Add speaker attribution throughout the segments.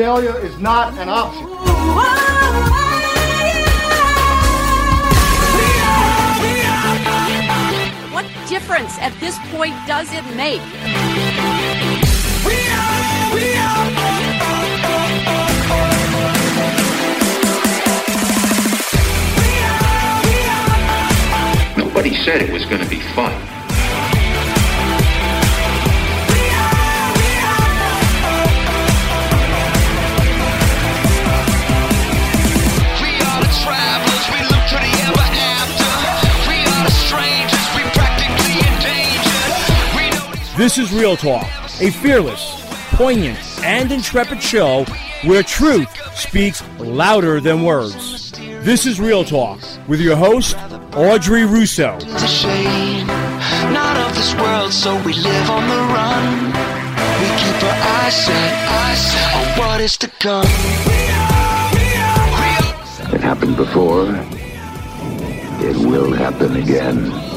Speaker 1: Failure is not an option.
Speaker 2: What difference at this point does it make?
Speaker 3: Nobody said it was going to be fun.
Speaker 4: This is REELTalk, a fearless, poignant, and intrepid show where truth speaks louder than words. This is REELTalk with your host, Audrey Russo.
Speaker 5: shame. Not of this world, so we live on the run. We keep our eyes set, eyes set on what is to come.
Speaker 3: It happened before. It will happen again.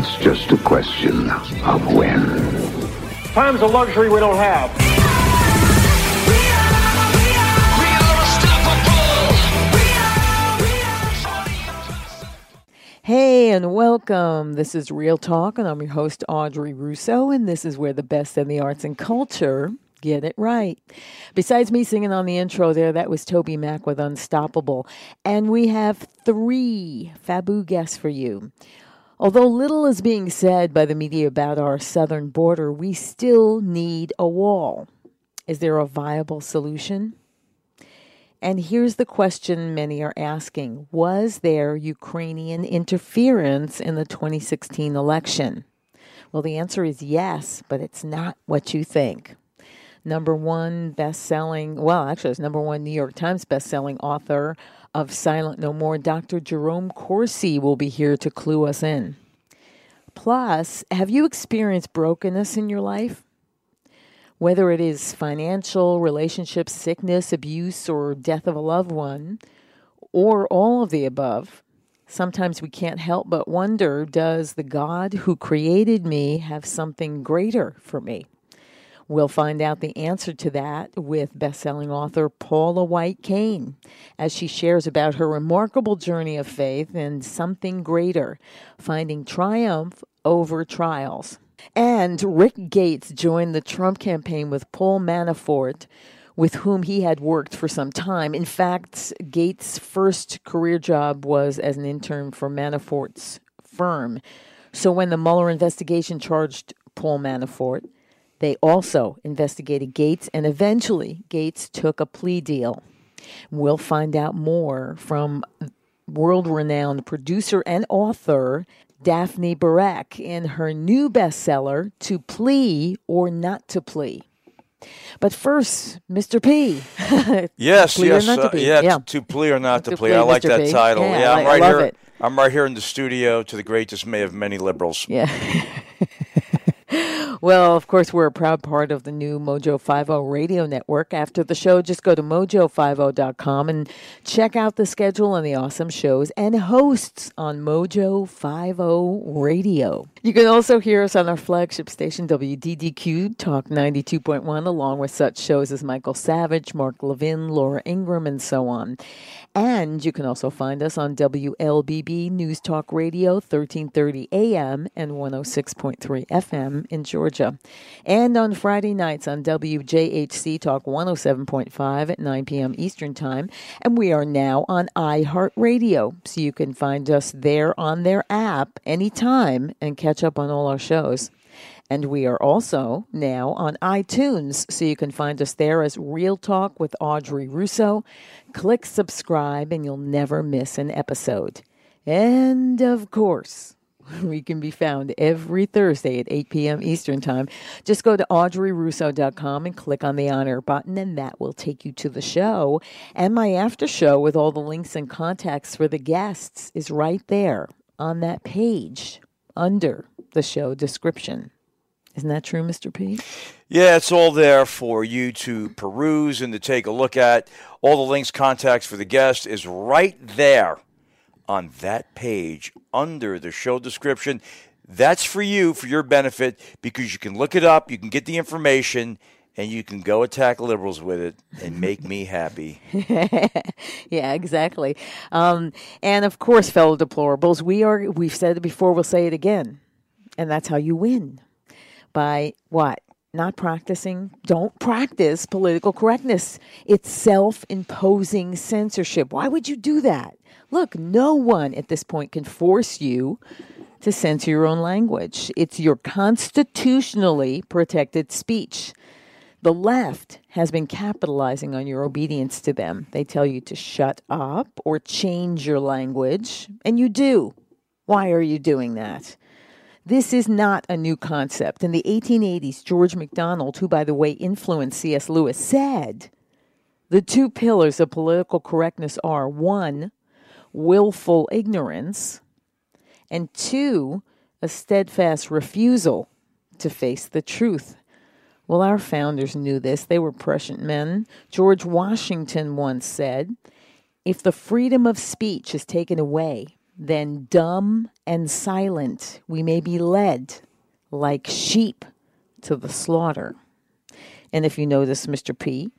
Speaker 3: It's just a question of when.
Speaker 1: Time's a luxury we don't have.
Speaker 6: Hey, and welcome. This is REELTalk, and I'm your host, Audrey Russo, and this is where the best in the arts and culture get it right. Besides me singing on the intro there, that was TobyMac with Unstoppable. And we have three Fabu guests for you. Although little is being said by the media about our southern border, we still need a wall. Is there a viable solution? And here's the question many are asking Was there Ukrainian interference in the 2016 election? Well, the answer is yes, but it's not what you think. Number one best selling, well, actually, it's number one New York Times best selling author of Silent No More, Dr. Jerome Corsi, will be here to clue us in. Plus, have you experienced brokenness in your life? whether it is financial, relationship, sickness, abuse, or death of a loved one, or all of the above, sometimes we can't help but wonder does the God who created me have something greater for me? We'll find out the answer to that with best-selling author Paula White Cain as she shares about her remarkable journey of faith and something greater, finding triumph over trials. And Rick Gates joined the Trump campaign with Paul Manafort, with whom he had worked for some time. In fact, Gates' first career job was as an intern for Manafort's firm. So when the Mueller investigation charged Paul Manafort, they also investigated Gates, and eventually Gates took a plea deal. We'll find out more from world renowned producer and author Daphne Barak in her new bestseller, To Plea or Not to Plea. But first, Mr. P.
Speaker 7: Yes,
Speaker 6: Plea
Speaker 7: yes, uh, yeah,
Speaker 6: Yeah.
Speaker 7: To plea or not to,
Speaker 6: To
Speaker 7: plea.
Speaker 6: plea,
Speaker 7: I like
Speaker 6: Mr.
Speaker 7: that
Speaker 6: P.
Speaker 7: title.
Speaker 6: Yeah,
Speaker 7: Yeah, I'm right
Speaker 6: love
Speaker 7: here.
Speaker 6: it.
Speaker 7: I'm right here in the studio to the great dismay of many liberals.
Speaker 6: Yeah. well, of course, we're a proud part of the new Mojo 50 radio network. After the show, just go to mojo50.com and check out the schedule and the awesome shows and hosts on Mojo 50 Radio. You can also hear us on our flagship station, WDDQ Talk 92.1, along with such shows as Michael Savage, Mark Levin, Laura Ingraham, and so on. And you can also find us on WLBB News Talk Radio, 1330 AM and 106.3 FM in Georgia. And on Friday nights on WJHC Talk 107.5 at 9 p.m. Eastern Time. And we are now on iHeartRadio, so you can find us there on their app anytime and catch up on all our shows. And we are also now on iTunes, so you can find us there as REELTalk with Audrey Russo. Click subscribe, and you'll never miss an episode. And of course, we can be found every Thursday at 8 p.m. Eastern Time. Just go to audreyrusso.com and click on the honor button, and that will take you to the show. And my after show with all the links and contacts for the guests is right there on that page under the show description. Isn't that true, Mr. P?
Speaker 7: Yeah, it's all there for you to peruse and to take a look at. All the links, contacts for the guest is right there on that page under the show description. That's for you, for your benefit, because you can look it up, you can get the information, and you can go attack liberals with it and make me happy.
Speaker 6: yeah, exactly. Um, and of course, fellow deplorables, we are. We've said it before. We'll say it again, and that's how you win by what? Not practicing. Don't practice political correctness. It's self imposing censorship. Why would you do that? Look, no one at this point can force you to censor your own language. It's your constitutionally protected speech. The left has been capitalizing on your obedience to them. They tell you to shut up or change your language, and you do. Why are you doing that? This is not a new concept. In the 1880s, George MacDonald, who, by the way, influenced C.S. Lewis, said the two pillars of political correctness are one, willful ignorance, and two, a steadfast refusal to face the truth. Well, our founders knew this. They were prescient men. George Washington once said, If the freedom of speech is taken away, then dumb and silent we may be led like sheep to the slaughter. And if you notice, Mr. P,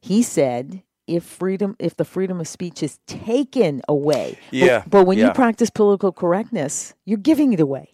Speaker 6: he said, if freedom, if the freedom of speech is taken away,
Speaker 7: Yeah,
Speaker 6: But, but when
Speaker 7: yeah.
Speaker 6: you practice political correctness, you're giving it away.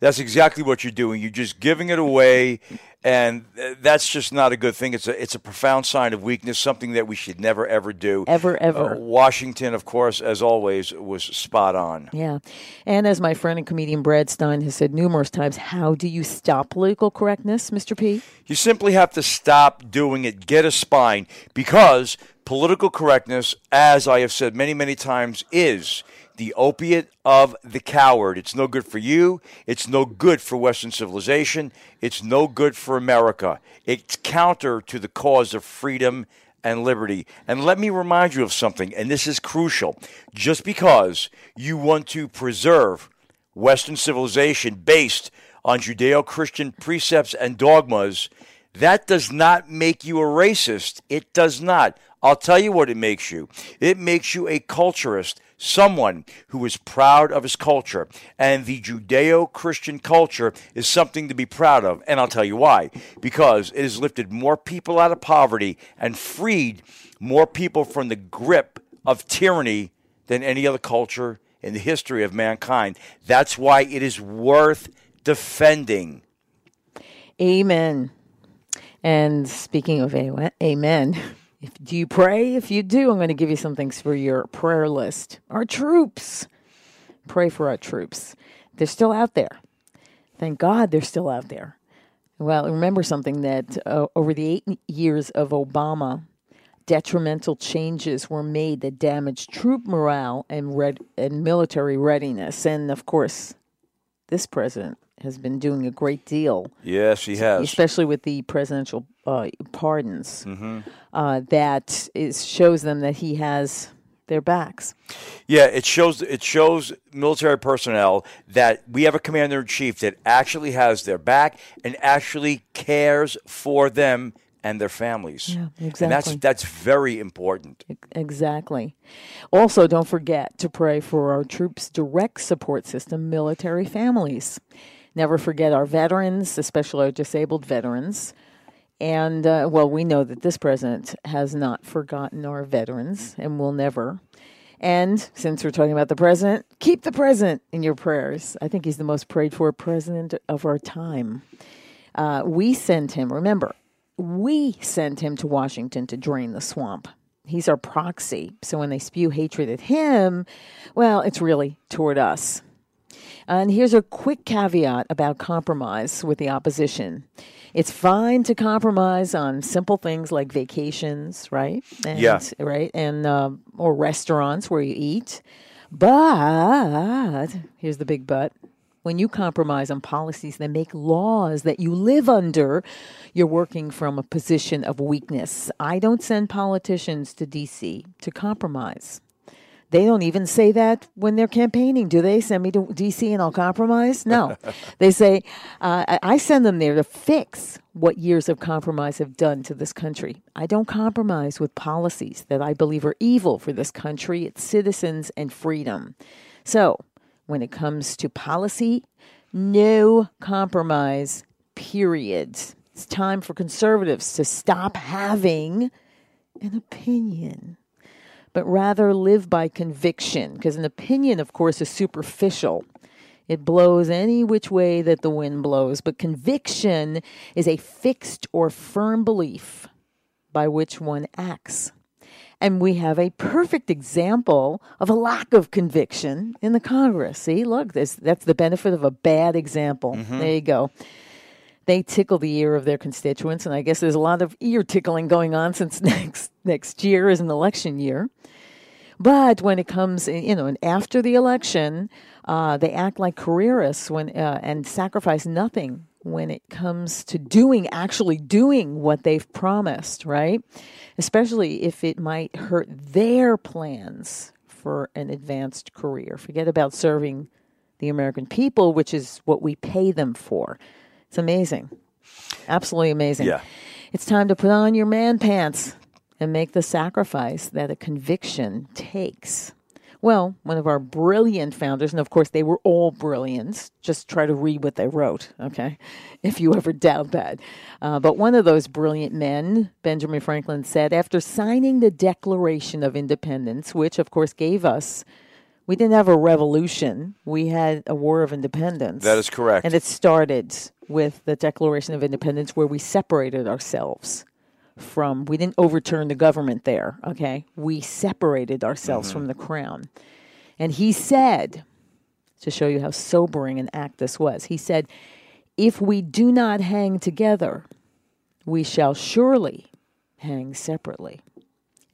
Speaker 7: That's exactly what you're doing. You're just giving it away, and uh, that's just not a good thing. It's a it's a profound sign of weakness, something that we should never ever do.
Speaker 6: Ever, ever.
Speaker 7: Uh, Washington, of course, as always, was spot on.
Speaker 6: Yeah. And as my friend and comedian Brad Stine has said numerous times, how do you stop political correctness, Mr. P?
Speaker 7: You simply have to stop doing it. Get a spine because political correctness, as I have said many many times, is the opiate of the coward. It's no good for you. It's no good for Western civilization. It's no good for America. It's counter to the cause of freedom and liberty. And let me remind you of something, and this is crucial. Just because you want to preserve Western civilization based on Judeo Christian precepts and dogmas, that does not make you a racist. It does not. I'll tell you what it makes you. It makes you a culturist, someone who is proud of his culture. And the Judeo Christian culture is something to be proud of. And I'll tell you why. Because it has lifted more people out of poverty and freed more people from the grip of tyranny than any other culture in the history of mankind. That's why it is worth defending.
Speaker 6: Amen. And speaking of amen, if, do you pray? If you do, I'm going to give you some things for your prayer list. Our troops. Pray for our troops. They're still out there. Thank God they're still out there. Well, remember something that uh, over the eight years of Obama, detrimental changes were made that damaged troop morale and red and military readiness. And of course, this president has been doing a great deal,
Speaker 7: Yes, he has.
Speaker 6: especially with the presidential uh, pardons.
Speaker 7: Mhm.
Speaker 6: Uh, that is shows them that he has their backs.
Speaker 7: Yeah, it shows it shows military personnel that we have a commander in chief that actually has their back and actually cares for them and their families.
Speaker 6: Yeah,
Speaker 7: And that's that's very important.
Speaker 6: Exactly. Also, don't forget to pray for our troops' direct support system, military families. Never forget our veterans, especially our disabled veterans. And, uh, well, we know that this president has not forgotten our veterans and will never. And since we're talking about the president, keep the president in your prayers. I think he's the most prayed for president of our time. Uh, we sent him, remember, we sent him to Washington to drain the swamp. He's our proxy. So when they spew hatred at him, well, it's really toward us. And here's a quick caveat about compromise with the opposition. It's fine to compromise on simple things like vacations, right? And,
Speaker 7: Yeah.
Speaker 6: Right, and um, or restaurants where you eat. But here's the big but. When you compromise on policies that make laws that you live under, you're working from a position of weakness. I don't send politicians to D.C. to compromise. They don't even say that when they're campaigning, do they? Send me to DC and I'll compromise? No. they say, uh, I I send them there to fix what years of compromise have done to this country. I don't compromise with policies that I believe are evil for this country, its citizens, and freedom. So, when it comes to policy, no compromise, period. It's time for conservatives to stop having an opinion but rather live by conviction. Because an opinion, of course, is superficial. It blows any which way that the wind blows. But conviction is a fixed or firm belief by which one acts. And we have a perfect example of a lack of conviction in the Congress. See, look, this, that's the benefit of a bad example. Mm-hmm. There you go they tickle the ear of their constituents, and I guess there's a lot of ear tickling going on since next next year is an election year. But when it comes, you know, and after the election, uh, they act like careerists when uh, and sacrifice nothing when it comes to doing actually doing what they've promised, right? Especially if it might hurt their plans for an advanced career. Forget about serving the American people, which is what we pay them for. It's amazing. Absolutely amazing.
Speaker 7: Yeah.
Speaker 6: It's time to put on your man pants and make the sacrifice that a conviction takes. Well, one of our brilliant founders, and of course they were all brilliant, just try to read what they wrote, okay, if you ever doubt that. Uh, but one of those brilliant men, Benjamin Franklin, said after signing the Declaration of Independence, which of course gave us, we didn't have a revolution, we had a war of independence.
Speaker 7: That is correct.
Speaker 6: And it started with the Declaration of Independence where we separated ourselves from, we didn't overturn the government there, okay? We separated ourselves mm-hmm. from the crown. And he said, to show you how sobering an act this was, he said, if we do not hang together, we shall surely hang separately.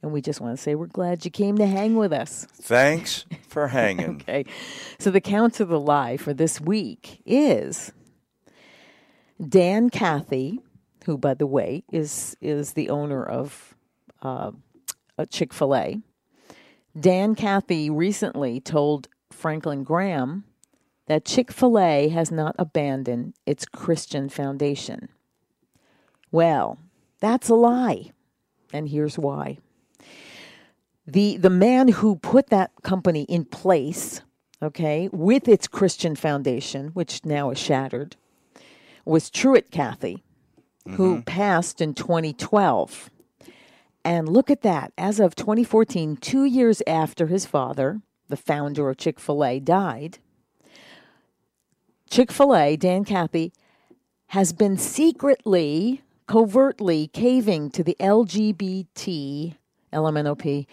Speaker 6: And we just want to say we're glad you came to hang with us.
Speaker 7: Thanks for hanging.
Speaker 6: Okay. So the count to the lie for this week is Dan Cathy, who, by the way, is is the owner of uh, Chick Fil A. Dan Cathy recently told Franklin Graham that Chick Fil A has not abandoned its Christian foundation. Well, that's a lie, and here's why. The the man who put that company in place, okay, with its Christian foundation, which now is shattered, was Truett Cathy, who mm-hmm. passed in 2012. And look at that. As of 2014, two years after his father, the founder of Chick fil A, died, Chick fil A, Dan Cathy, has been secretly, covertly caving to the LGBT, LMNOP,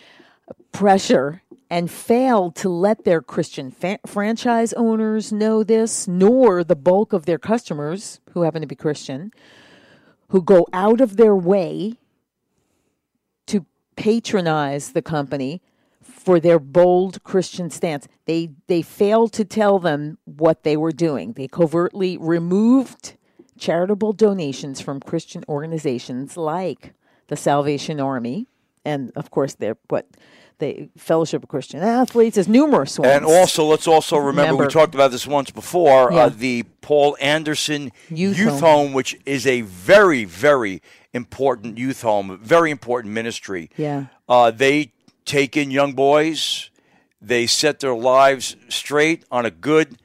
Speaker 6: pressure and failed to let their Christian fa- franchise owners know this, nor the bulk of their customers, who happen to be Christian, who go out of their way to patronize the company for their bold Christian stance. They they failed to tell them what they were doing. They covertly removed charitable donations from Christian organizations like the Salvation Army, and of course, their what the Fellowship of Christian Athletes. is numerous ones.
Speaker 7: And also, let's also remember,
Speaker 6: Remember.
Speaker 7: we talked about this once before
Speaker 6: Yeah.
Speaker 7: uh, the Paul Anderson
Speaker 6: Youth
Speaker 7: Youth,
Speaker 6: Home.
Speaker 7: Home. which is a very, very important youth home, very important ministry.
Speaker 6: Yeah.
Speaker 7: Uh, they take in young boys, they set their lives straight on a good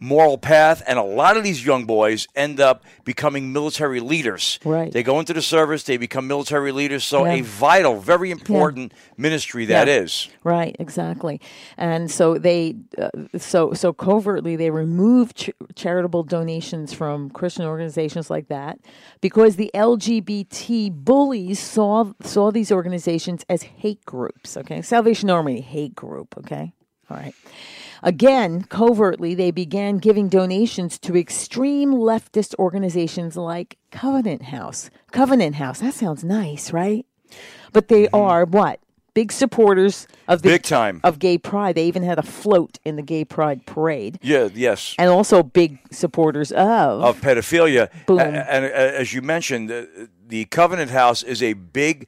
Speaker 7: moral path, and a lot of these young boys end up becoming military leaders.
Speaker 6: Right.
Speaker 7: They go into the service, they become military leaders. So,
Speaker 6: Yeah.
Speaker 7: a vital, very important ministry that
Speaker 6: Yeah.
Speaker 7: is.
Speaker 6: Right, exactly. And so they, uh, so so covertly they remove ch- charitable donations from Christian organizations like that because the LGBT bullies saw saw these organizations as hate groups. Okay, Salvation Army hate group. Okay, all right. Again, covertly, they began giving donations to extreme leftist organizations like Covenant House. Covenant House, that sounds nice, right? But they are what? Big supporters of the
Speaker 7: Mm-hmm. Big time.
Speaker 6: of gay pride. They even had a float in the gay pride parade.
Speaker 7: Yeah, yes.
Speaker 6: And also big supporters of,
Speaker 7: of pedophilia.
Speaker 6: Boom.
Speaker 7: A- And, uh, as you mentioned, the, the Covenant House is a big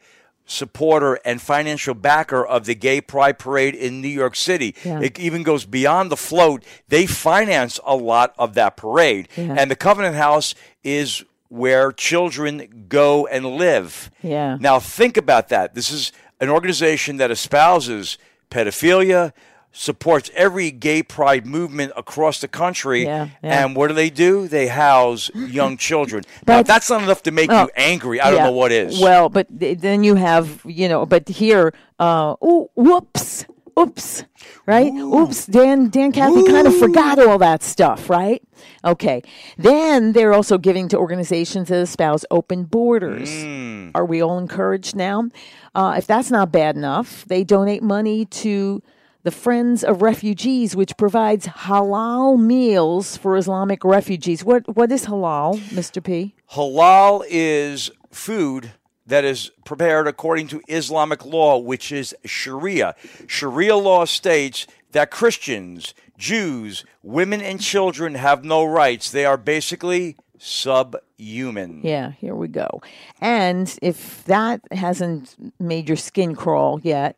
Speaker 7: supporter and financial backer of the Gay Pride Parade in New York City.
Speaker 6: Yeah.
Speaker 7: It even goes beyond the float. They finance a lot of that parade.
Speaker 6: Yeah.
Speaker 7: And the Covenant House is where children go and live.
Speaker 6: Yeah.
Speaker 7: Now, think about that. This is an organization that espouses pedophilia, supports every gay pride movement across the country.
Speaker 6: Yeah, yeah.
Speaker 7: And what do they do? They house young children. now, that's not enough to make
Speaker 6: Oh,
Speaker 7: you angry, I don't know what is.
Speaker 6: Well, but th- then you have, you know, but here, uh, ooh, whoops, oops, right? Oops, Dan, Dan, Cathy kind of forgot all that stuff, right? Okay. Then they're also giving to organizations that espouse open borders.
Speaker 7: Mm.
Speaker 6: Are we all encouraged now? Uh, if that's not bad enough, they donate money to the Friends of Refugees, which provides halal meals for Islamic refugees. What what is halal, Mr. P?
Speaker 7: Halal is food that is prepared according to Islamic law, which is Sharia. Sharia law states that Christians, Jews, women, and children have no rights. They are basically subhuman.
Speaker 6: Yeah, here we go. And if that hasn't made your skin crawl yet,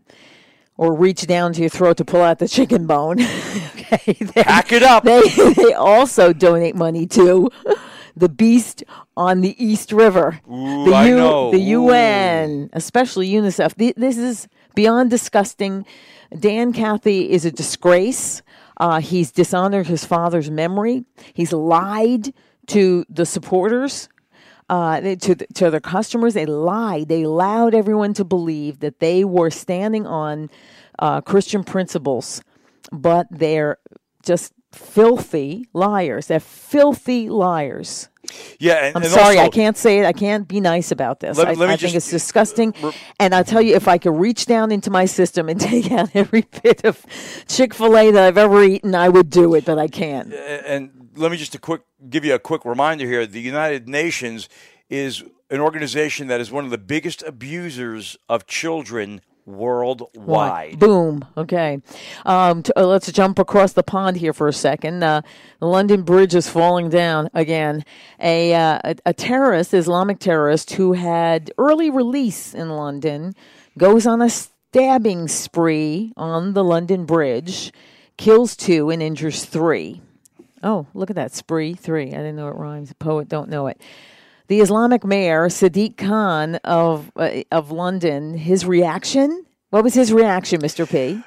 Speaker 6: or reach down to your throat to pull out the chicken bone, okay, then
Speaker 7: Pack it up.
Speaker 6: They, they also donate money to the Beast on the East River.
Speaker 7: Ooh,
Speaker 6: the
Speaker 7: I know.
Speaker 6: the
Speaker 7: Ooh.
Speaker 6: UN, especially UNICEF. Th- This is beyond disgusting. Dan Cathy is a disgrace. Uh, he's dishonored his father's memory. He's lied to the supporters, uh, they- to the, to their customers. They lied. They allowed everyone to believe that they were standing on uh, Christian principles, but they're just filthy liars. They're filthy liars.
Speaker 7: Yeah, and,
Speaker 6: I'm
Speaker 7: and
Speaker 6: sorry,
Speaker 7: also-
Speaker 6: I can't say it. I can't be nice about this.
Speaker 7: Let-
Speaker 6: I,
Speaker 7: let
Speaker 6: I think it's disgusting. And I'll tell you, if I could reach down into my system and take out every bit of Chick fil A that I've ever eaten, I would do it, but I can't.
Speaker 7: and let me just a quick give you a quick reminder here. The United Nations is an organization that is one of the biggest abusers of children worldwide.
Speaker 6: Boom. Okay. Um, t- uh, let's jump across the pond here for a second. Uh, the London Bridge is falling down again. A, uh, a, a terrorist, Islamic terrorist, who had early release in London, goes on a stabbing spree on the London Bridge, kills two and injures three. Oh, look at that spree three. I didn't know it rhymes. Poet don't know it. The Islamic mayor Sadiq Khan of uh, of London, his reaction. What was his reaction, Mr. P?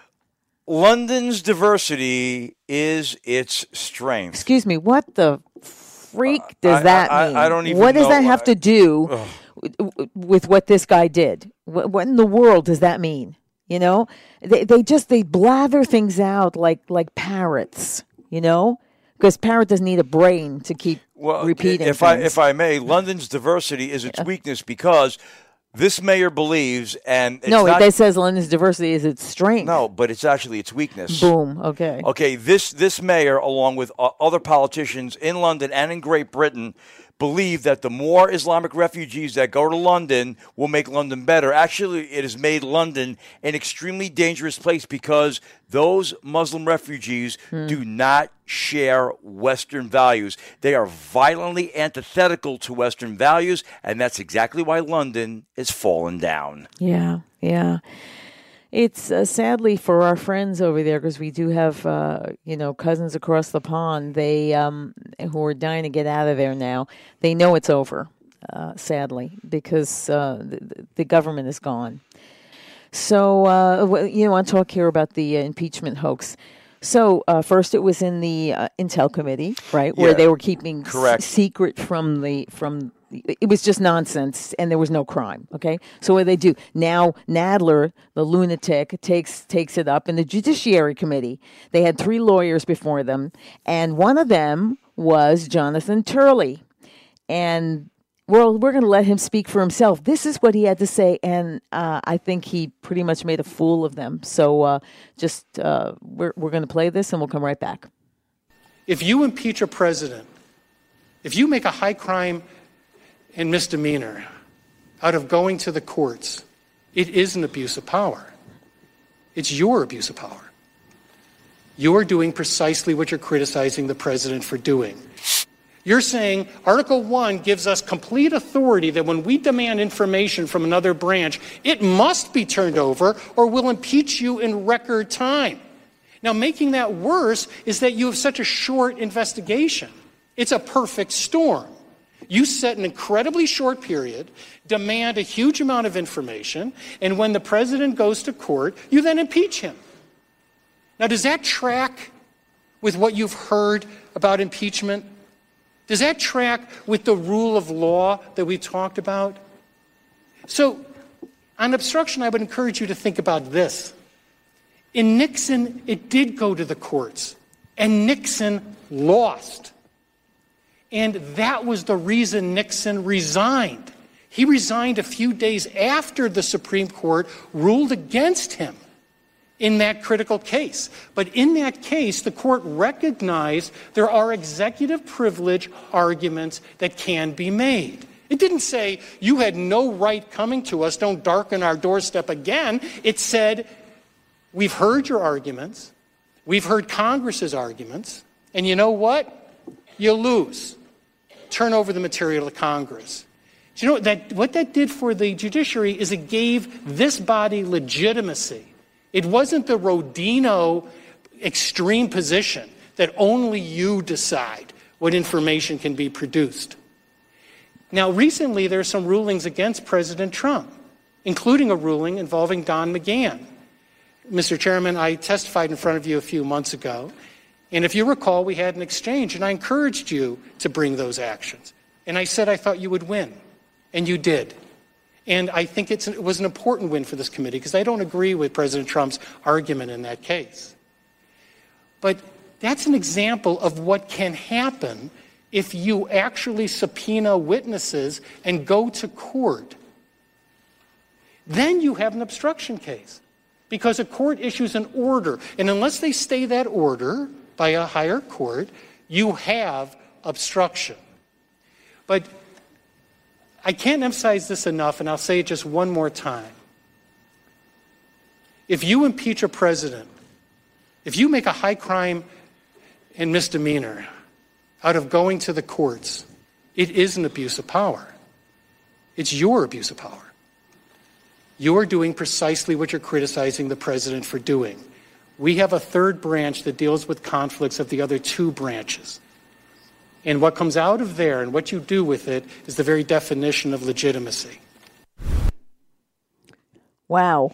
Speaker 7: London's diversity is its strength.
Speaker 6: Excuse me. What the freak does
Speaker 7: I-
Speaker 6: that
Speaker 7: I-
Speaker 6: mean?
Speaker 7: I don't even
Speaker 6: What does that have to do with, with what this guy did? What, what in the world does that mean? You know, they they just they blather things out like like parrots. You know, because parrot doesn't need a brain to keep
Speaker 7: Well,
Speaker 6: repeating.
Speaker 7: if I if I may, London's diversity is its weakness because this mayor believes, and it's
Speaker 6: no,
Speaker 7: not,
Speaker 6: it says London's diversity is its strength.
Speaker 7: no, but it's actually its weakness.
Speaker 6: Boom. Okay.
Speaker 7: Okay, this this mayor, along with uh, other politicians in London and in Great Britain, believe that the more Islamic refugees that go to London will make London better. Actually, it has made London an extremely dangerous place because those Muslim refugees hmm. do not share Western values. They are violently antithetical to Western values, and that's exactly why London is fallen down.
Speaker 6: Yeah, yeah. It's uh, sadly for our friends over there because we do have, uh, you know, cousins across the pond. They um, who are dying to get out of there now. They know it's over, uh, sadly, because uh, the, the government is gone. So, uh, you know, I want to talk here about the uh, impeachment hoax. So, uh, first it was in the uh, Intel committee, right, where
Speaker 7: Yeah.
Speaker 6: they were keeping s- secret from the from. It was just nonsense, and there was no crime. Okay, so what do they do now? Nadler, the lunatic, takes takes it up in the Judiciary Committee. They had three lawyers before them, and one of them was Jonathan Turley, and well, we're going to let him speak for himself. This is what he had to say, and uh, I think he pretty much made a fool of them. So, uh, just uh, we're we're going to play this, and we'll come right back.
Speaker 8: If you impeach a president, if you make a high crime and misdemeanor out of going to the courts, it is an abuse of power. It's your abuse of power. You're doing precisely what you're criticizing the president for doing. You're saying Article 1 gives us complete authority that when we demand information from another branch, it must be turned over or we'll impeach you in record time. Now, making that worse is that you have such a short investigation. It's a perfect storm. You set an incredibly short period, demand a huge amount of information, and when the president goes to court, you then impeach him. Now, does that track with what you've heard about impeachment? Does that track with the rule of law that we talked about? So, on obstruction, I would encourage you to think about this. In Nixon, it did go to the courts, and Nixon lost. And that was the reason Nixon resigned. He resigned a few days after the Supreme Court ruled against him in that critical case. But in that case, the court recognized there are executive privilege arguments that can be made. It didn't say, you had no right coming to us, don't darken our doorstep again. It said, we've heard your arguments, we've heard Congress's arguments, and you know what? You lose. Turn over the material to Congress. Do you know that what that did for the judiciary is it gave this body legitimacy. It wasn't the Rodino extreme position that only you decide what information can be produced. Now, recently there are some rulings against President Trump, including a ruling involving Don McGahn. Mr. Chairman, I testified in front of you a few months ago, and if you recall, we had an exchange, and I encouraged you to bring those actions. And I said I thought you would win, and you did. And I think it was an important win for this committee because I don't agree with President Trump's argument in that case. But that's an example of what can happen if you actually subpoena witnesses and go to court. Then you have an obstruction case because a court issues an order. And unless they stay that order by a higher court, you have obstruction. But I can't emphasize this enough, and I'll say it just one more time. If you impeach a president, if you make a high crime and misdemeanor out of going to the courts, it is an abuse of power. It's your abuse of power. You're doing precisely what you're criticizing the president for doing. We have a third branch that deals with conflicts of the other two branches. And what comes out of there and what you do with it is the very definition of legitimacy.
Speaker 6: Wow,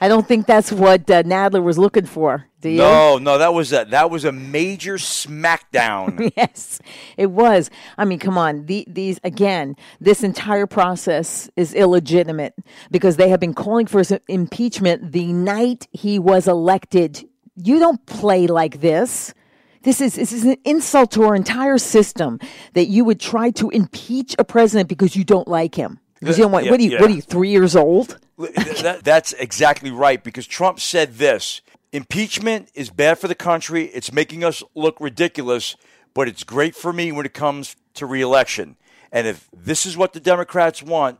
Speaker 6: I don't think that's what uh, Nadler was looking for. Do you?
Speaker 7: No, no, that was a that was a major smackdown.
Speaker 6: yes, it was. I mean, come on. The, these again, this entire process is illegitimate because they have been calling for his impeachment the night he was elected. You don't play like this. This is this is an insult to our entire system that you would try to impeach a president because you don't like him. Because you don't want,
Speaker 7: Yeah,
Speaker 6: what are you?
Speaker 7: yeah.
Speaker 6: What are you? Three years old?
Speaker 7: That- that's exactly right because Trump said this impeachment is bad for the country. It's making us look ridiculous, but it's great for me when it comes to reelection. And if this is what the Democrats want,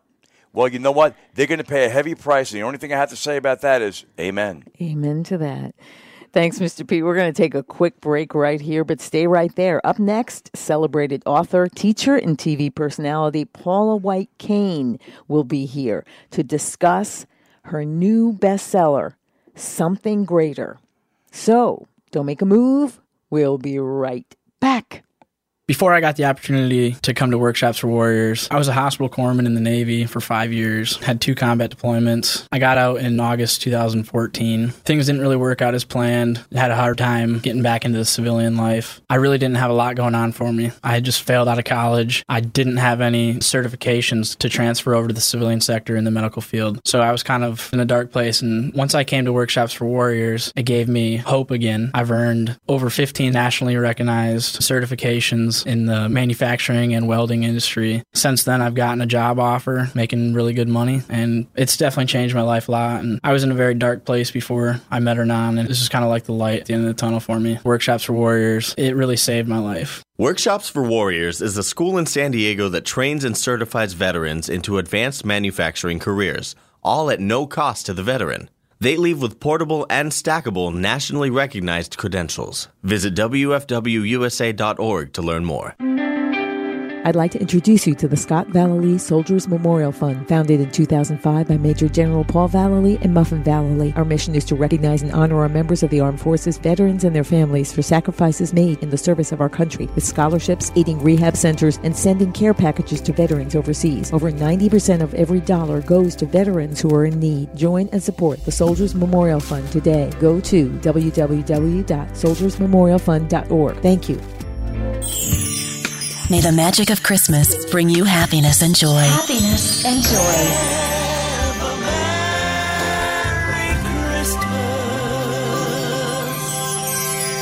Speaker 7: well, you know what? They're going to pay a heavy price. And the only thing I have to say about that is amen.
Speaker 6: Amen to that. Thanks, Mr. P. We're going to take a quick break right here, but stay right there. Up next, celebrated author, teacher, and TV personality Paula White Cain will be here to discuss her new bestseller, something greater. So don't make a move. We'll be right back.
Speaker 9: Before I got the opportunity to come to Workshops for Warriors, I was a hospital corpsman in the Navy for five years, had two combat deployments. I got out in August 2014. Things didn't really work out as planned. Had a hard time getting back into the civilian life. I really didn't have a lot going on for me. I had just failed out of college. I didn't have any certifications to transfer over to the civilian sector in the medical field. So I was kind of in a dark place. And once I came to Workshops for Warriors, it gave me hope again. I've earned over 15 nationally recognized certifications in the manufacturing and welding industry. Since then, I've gotten a job offer, making really good money, and it's definitely changed my life a lot. And I was in a very dark place before I met Hernan, and this is kind of like the light at the end of the tunnel for me. Workshops for Warriors, it really saved my life.
Speaker 10: Workshops for Warriors is a school in San Diego that trains and certifies veterans into advanced manufacturing careers, all at no cost to the veteran. They leave with portable and stackable nationally recognized credentials. Visit WFWUSA.org to learn more.
Speaker 6: I'd like to introduce you to the Scott Vallely Soldiers Memorial Fund, founded in 2005 by Major General Paul Vallely and Muffin Vallely. Our mission is to recognize and honor our members of the armed forces, veterans, and their families for sacrifices made in the service of our country, with scholarships, aiding rehab centers, and sending care packages to veterans overseas. Over 90% of every dollar goes to veterans who are in need. Join and support the Soldiers Memorial Fund today. Go to www.soldiersmemorialfund.org. Thank you.
Speaker 11: May the magic of Christmas bring you happiness and joy.
Speaker 12: Happiness and joy.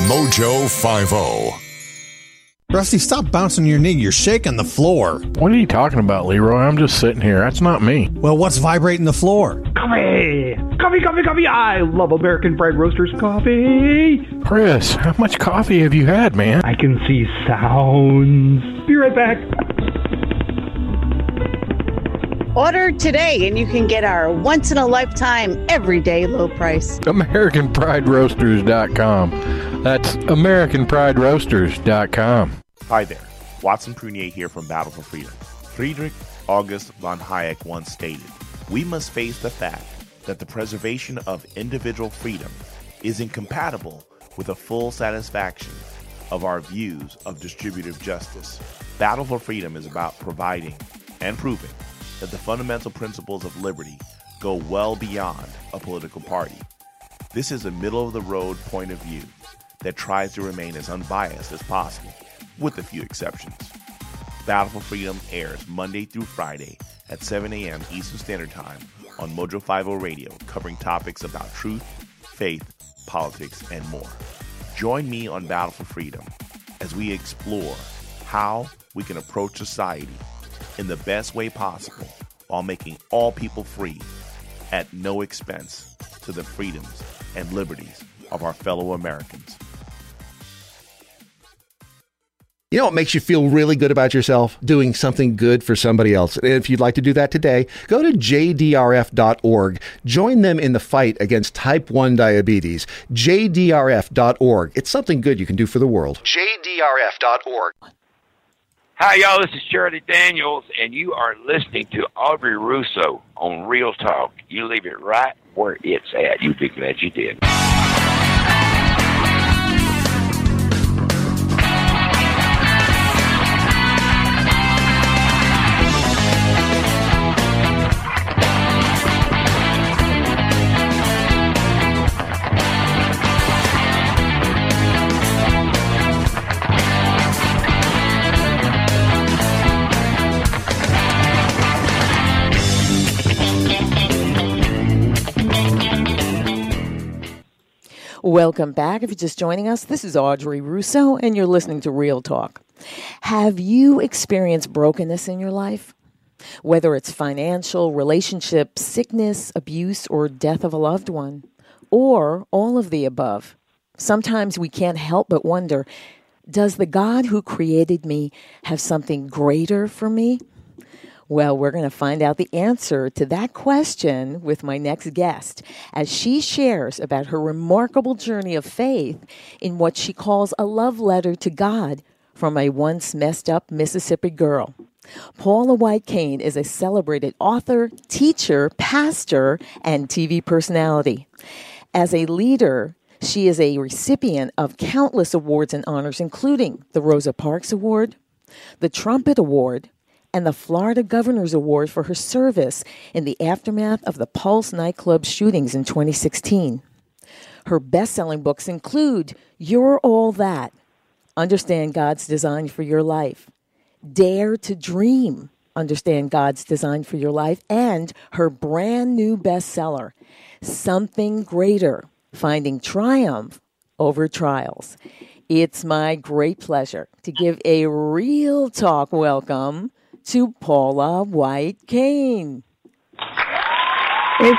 Speaker 13: Mojo 50.
Speaker 14: Rusty, stop bouncing your knee. You're shaking the floor.
Speaker 15: What are you talking about, Leroy? I'm just sitting here. That's not me.
Speaker 14: Well, what's vibrating the floor?
Speaker 16: Coffee! Coffee, coffee, coffee! I love American Pride Roasters coffee!
Speaker 15: Chris, how much coffee have you had, man?
Speaker 16: I can see sounds. Be right back.
Speaker 17: Order today and you can get our once in a lifetime, everyday low price.
Speaker 15: AmericanPrideRoasters.com. That's AmericanPrideRoasters.com.
Speaker 18: Hi there, Watson Prunier here from Battle for Freedom. Friedrich August von Hayek once stated, We must face the fact that the preservation of individual freedom is incompatible with a full satisfaction of our views of distributive justice. Battle for Freedom is about providing and proving that the fundamental principles of liberty go well beyond a political party. This is a middle of the road point of view that tries to remain as unbiased as possible, with a few exceptions. Battle for Freedom airs Monday through Friday at 7 a.m. Eastern Standard Time on Mojo 50 Radio, covering topics about truth, faith, politics, and more. Join me on Battle for Freedom as we explore how we can approach society in the best way possible while making all people free at no expense to the freedoms and liberties of our fellow Americans.
Speaker 19: You know what makes you feel really good about yourself? Doing something good for somebody else. And if you'd like to do that today, go to jdrf.org. Join them in the fight against type 1 diabetes. jdrf.org. It's something good you can do for the world. jdrf.org.
Speaker 20: Hi, y'all. This is Shirley Daniels, and you are listening to Audrey Russo on REELTalk. You leave it right where it's at. You'd be glad you did.
Speaker 6: Welcome back. If you're just joining us, this is Audrey Russo, and you're listening to REELTalk. Have you experienced brokenness in your life? Whether it's financial, relationship, sickness, abuse, or death of a loved one, or all of the above. Sometimes we can't help but wonder does the God who created me have something greater for me? Well, we're going to find out the answer to that question with my next guest as she shares about her remarkable journey of faith in what she calls a love letter to God from a once messed up Mississippi girl. Paula White Cain is a celebrated author, teacher, pastor, and TV personality. As a leader, she is a recipient of countless awards and honors, including the Rosa Parks Award, the Trumpet Award, and the Florida Governor's Award for her service in the aftermath of the Pulse nightclub shootings in 2016. Her best selling books include You're All That, Understand God's Design for Your Life, Dare to Dream, Understand God's Design for Your Life, and her brand new bestseller, Something Greater Finding Triumph Over Trials. It's my great pleasure to give a real talk welcome to Paula White Cain.
Speaker 21: I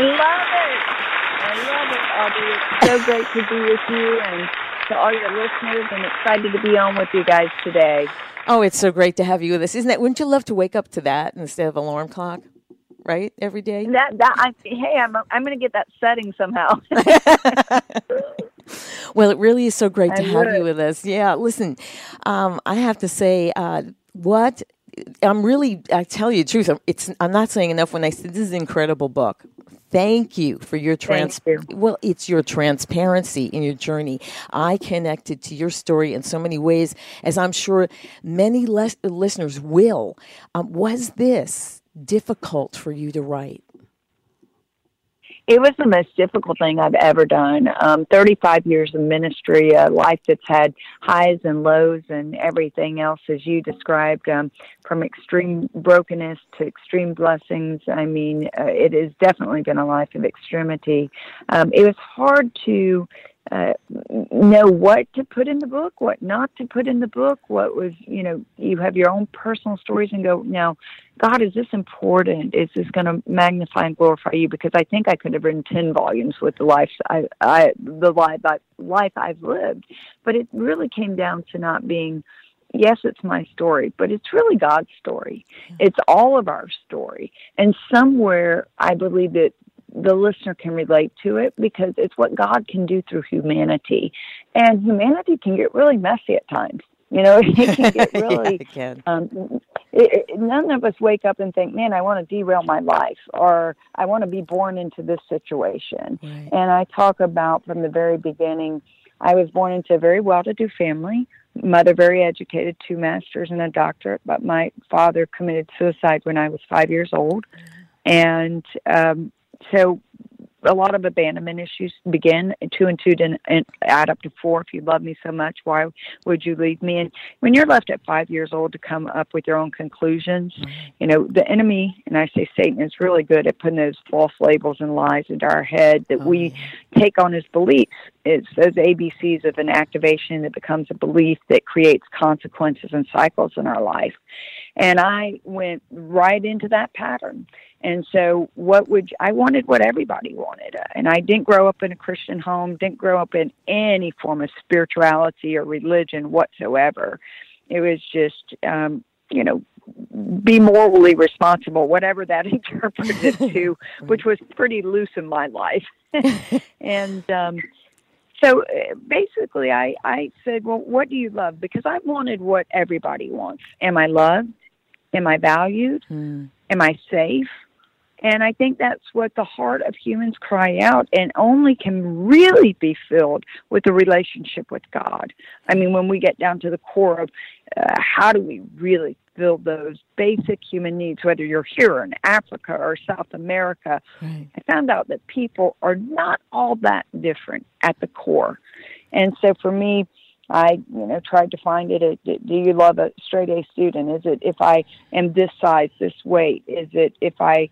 Speaker 21: love it. I love it, Audrey. It's so great to be with you and to all your listeners, and excited to be on with you guys today.
Speaker 6: Oh, it's so great to have you with us, isn't it? Wouldn't you love to wake up to that instead of alarm clock, right? Every day.
Speaker 21: That that I hey, I'm I'm going to get that setting somehow.
Speaker 6: Well, it really is so great to
Speaker 21: I
Speaker 6: have you with us. Yeah, listen, um, I have to say, uh, what I'm really, I tell you the truth, I'm- it's I'm not saying enough when I say this is an incredible book. Thank you for your trans. Well, it's your transparency in your journey. I connected to your story in so many ways, as I'm sure many les- listeners will. Um, was this difficult for you to write?
Speaker 21: It was the most difficult thing I've ever done. Um, 35 years of ministry, a life that's had highs and lows and everything else, as you described, um, from extreme brokenness to extreme blessings. I mean, uh, it has definitely been a life of extremity. Um, it was hard to uh, know what to put in the book, what not to put in the book, what was, you know, you have your own personal stories and go, now, God, is this important? Is this going to magnify and glorify you? Because I think I could have written 10 volumes with the life, I, I, the life, I, life I've lived. But it really came down to not being, yes, it's my story, but it's really God's story. It's all of our story. And somewhere I believe that the listener can relate to it because it's what God can do through humanity. And humanity can get really messy at times. You know, it can get really.
Speaker 6: it can.
Speaker 21: Um, it, it, none of us wake up and think, "Man, I want to derail my life," or "I want to be born into this situation." And I talk about from the very beginning. I was born into a very well-to-do family. Mother very educated, two masters and a doctorate, but my father committed suicide when I was five years old, and um, so a lot of abandonment issues begin. Two and two didn't add up to four. If you love me so much, why would you leave me? And when you're left at five years old to come up with your own conclusions, mm-hmm. you know the enemy, and I say Satan is really good at putting those false labels and lies into our head that we mm-hmm. take on as beliefs. It's those ABCs of an activation that becomes a belief that creates consequences and cycles in our life. And I went right into that pattern. And so, what would I wanted what everybody wanted, and I didn't grow up in a Christian home, didn't grow up in any form of spirituality or religion whatsoever. It was just, um, you know, be morally responsible, whatever that interpreted to, which was pretty loose in my life. and um, so uh, basically, I, I said, Well, what do you love? Because I wanted what everybody wants. Am I loved? Am I valued? Am I safe? And I think that's what the heart of humans cry out and only can really be filled with a relationship with God. I mean, when we get down to the core of uh, how do we really fill those basic human needs, whether you're here in Africa or South America, I found out that people are not all that different at the core. And so for me, I, you know, tried to find it. Do you love a straight A student? Is it if I am this size, this weight? Is it if I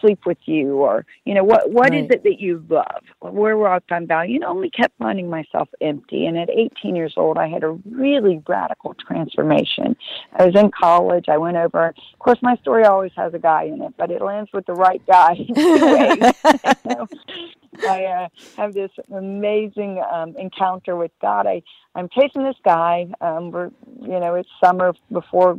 Speaker 21: sleep with you or you know what What is
Speaker 22: Right.
Speaker 21: it that you love? Where will i find value and only kept finding myself empty. And at 18 years old i had a really radical transformation. I was in college. I went over. Of course my story always has a guy in it but it lands with the right guy. So, i uh, have this amazing um, encounter with god. I i'm chasing this guy. Um we're you know it's summer before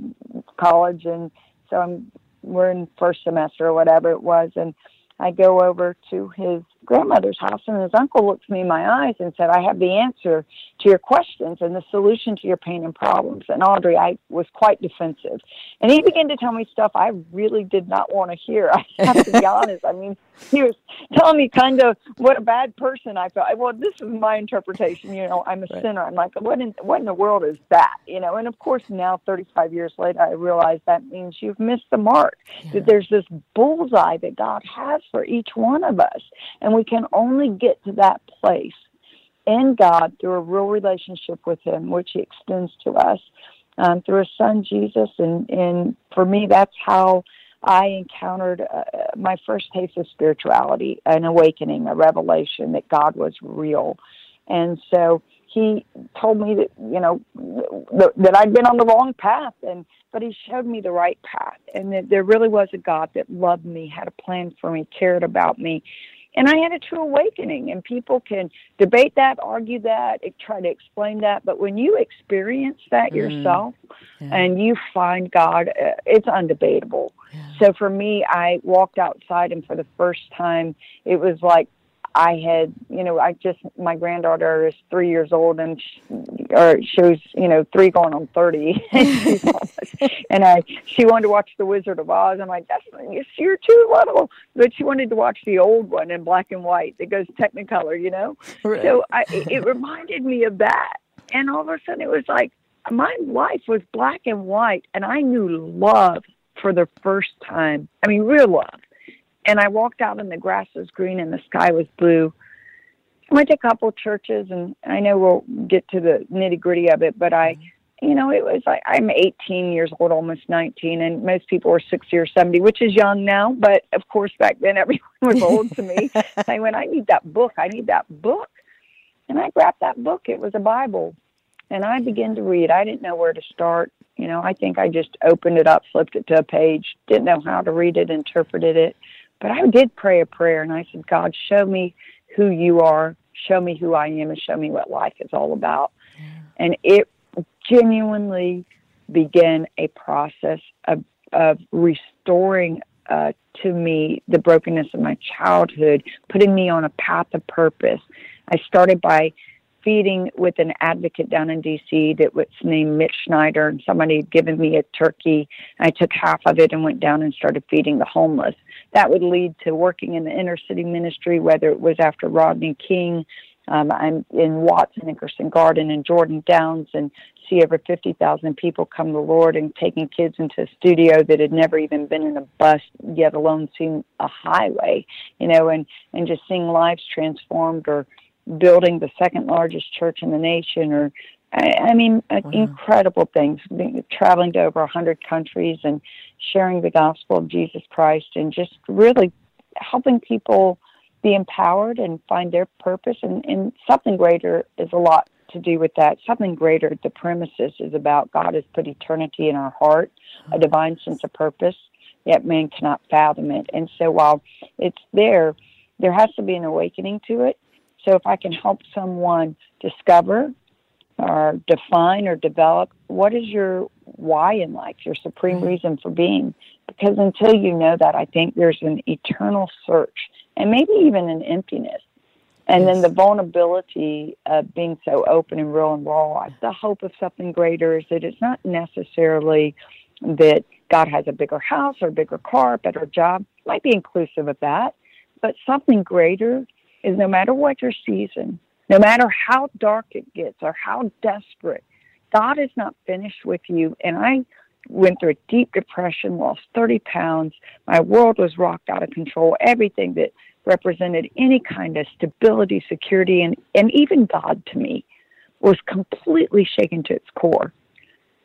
Speaker 21: college. And so i'm we're in first semester or whatever it was and I go over to his grandmother's house, and his uncle looked me in my eyes and said, I have the answer to your questions and the solution to your pain and problems. And Audrey, I was quite defensive. And he began to tell me stuff I really did not want to hear. I have to be honest. I mean, he was telling me kind of what a bad person I felt. Well, this is my interpretation. You know, I'm a
Speaker 6: Right.
Speaker 21: sinner. I'm like, what in what in the world is that? You know, and of course now, 35 years later, I realize that means you've missed the mark. That there's this bullseye that God has for each one of us, and we can only get to that place in God through a real relationship with Him, which He extends to us um, through His Son Jesus. And and for me, that's how I encountered uh, my first taste of spirituality, an awakening, a revelation that God was real. And so he told me that you know th- that I'd been on the wrong path, and but he showed me the right path, and that there really was a God that loved me, had a plan for me, cared about me. And I had a true awakening, and people can debate that, argue that, try to explain that. But when you experience that
Speaker 6: Mm.
Speaker 21: yourself, and you find God, uh, it's undebatable. So for me, I walked outside, and for the first time, it was like I had, you know, I just my granddaughter is three years old, and she, or she was, you know, three going on thirty, and I she wanted to watch The Wizard of Oz. I'm like, that's you're too little, but she wanted to watch the old one in black and white that goes Technicolor, you know.
Speaker 6: Right.
Speaker 21: So I, it it reminded me of that, and all of a sudden it was like my life was black and white, and I knew love for the first time. I mean, real love. And I walked out, and the grass was green, and the sky was blue. I went to a couple of churches, and I know we'll get to the nitty gritty of it, but I, you know, it was like I'm 18 years old, almost 19, and most people are 60 or 70, which is young now, but of course back then everyone was old to me. I went, I need that book. I need that book. And I grabbed that book. It was a Bible. And I began to read. I didn't know where to start. You know, I think I just opened it up, flipped it to a page, didn't know how to read it, interpreted it. But I did pray a prayer and I said, God, show me who you are, show me who I am, and show me what life is all about. And it genuinely began a process of, of restoring uh, to me the brokenness of my childhood, putting me on a path of purpose. I started by feeding with an advocate down in DC that was named Mitch Snyder, and somebody had given me a turkey. I took half of it and went down and started feeding the homeless. That would lead to working in the inner city ministry, whether it was after Rodney King. Um, I'm in Watts and Nickerson Garden and Jordan Downs and see over 50,000 people come to Lord and taking kids into a studio that had never even been in a bus, yet alone seen a highway, you know, and, and just seeing lives transformed or building the second largest church in the nation or I, I mean, uh, incredible things. Traveling to over a hundred countries and sharing the gospel of Jesus Christ, and just really helping people be empowered and find their purpose. And, and something greater is a lot to do with that. Something greater. The premises is about God has put eternity in our heart, a divine sense of purpose. Yet man cannot fathom it. And so while it's there, there has to be an awakening to it. So if I can help someone discover or define or develop what is your why in life, your supreme mm-hmm. reason for being. Because until you know that, I think there's an eternal search and maybe even an emptiness. And then the vulnerability of being so open and real and raw. The hope of something greater is that it's not necessarily that God has a bigger house or a bigger car, a better job. Might be inclusive of that. But something greater is no matter what your season, no matter how dark it gets or how desperate, God is not finished with you. And I went through a deep depression, lost 30 pounds. My world was rocked out of control. Everything that represented any kind of stability, security, and, and even God to me was completely shaken to its core.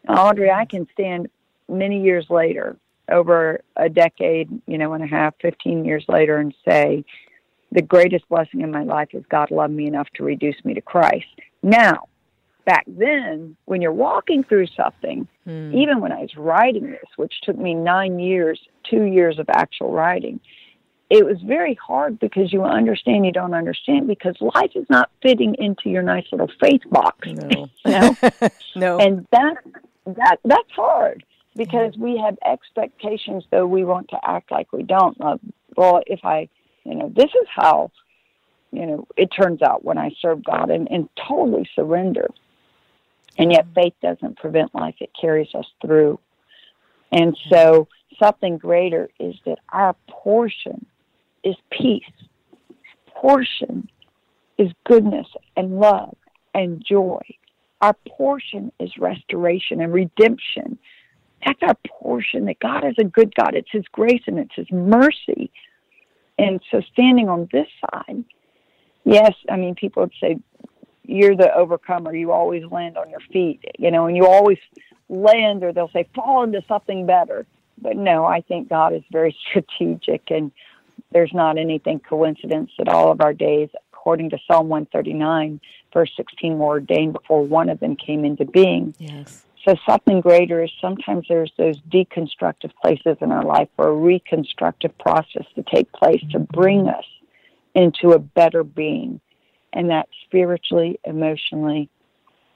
Speaker 21: Audrey, I can stand many years later, over a decade, you know, and a half, 15 years later, and say, the greatest blessing in my life is God loved me enough to reduce me to Christ. Now, back then, when you're walking through something, even when I was writing this, which took me nine years, two years of actual writing, it was very hard because you understand you don't understand because life is not fitting into your nice little faith box. No. you know?
Speaker 6: no.
Speaker 21: And that that that's hard because we have expectations though we want to act like we don't. Uh, well, if I you know, this is how you know, it turns out when I serve God and, and totally surrender. And yet faith doesn't prevent life, it carries us through. And so something greater is that our portion is peace. Portion is goodness and love and joy. Our portion is restoration and redemption. That's our portion that God is a good God. It's His grace and it's His mercy. And so standing on this side, yes, I mean, people would say, you're the overcomer. You always land on your feet, you know, and you always land, or they'll say, fall into something better. But no, I think God is very strategic, and there's not anything coincidence that all of our days, according to Psalm 139, verse 16, were ordained before one of them came into being.
Speaker 6: Yes.
Speaker 21: So something greater is sometimes there's those deconstructive places in our life for a reconstructive process to take place to bring us into a better being, and that spiritually, emotionally,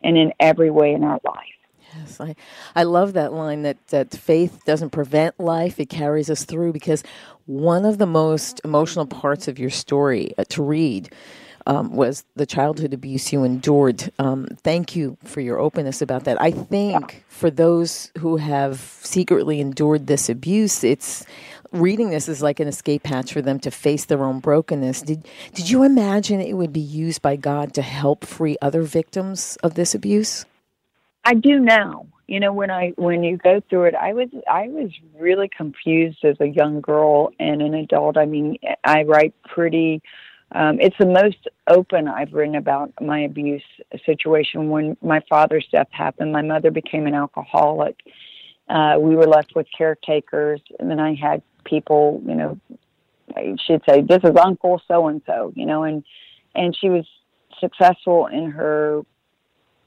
Speaker 21: and in every way in our life.
Speaker 6: Yes, I, I love that line that, that faith doesn't prevent life, it carries us through because one of the most emotional parts of your story uh, to read um, was the childhood abuse you endured. Um, thank you for your openness about that. I think for those who have secretly endured this abuse, it's reading this is like an escape hatch for them to face their own brokenness. Did did you imagine it would be used by God to help free other victims of this abuse?
Speaker 21: I do now. You know, when I when you go through it, I was I was really confused as a young girl and an adult. I mean, I write pretty um, it's the most open I've written about my abuse situation. When my father's death happened, my mother became an alcoholic. Uh, we were left with caretakers, and then I had people, you know, she'd say, "This is Uncle so and so," you know, and and she was successful in her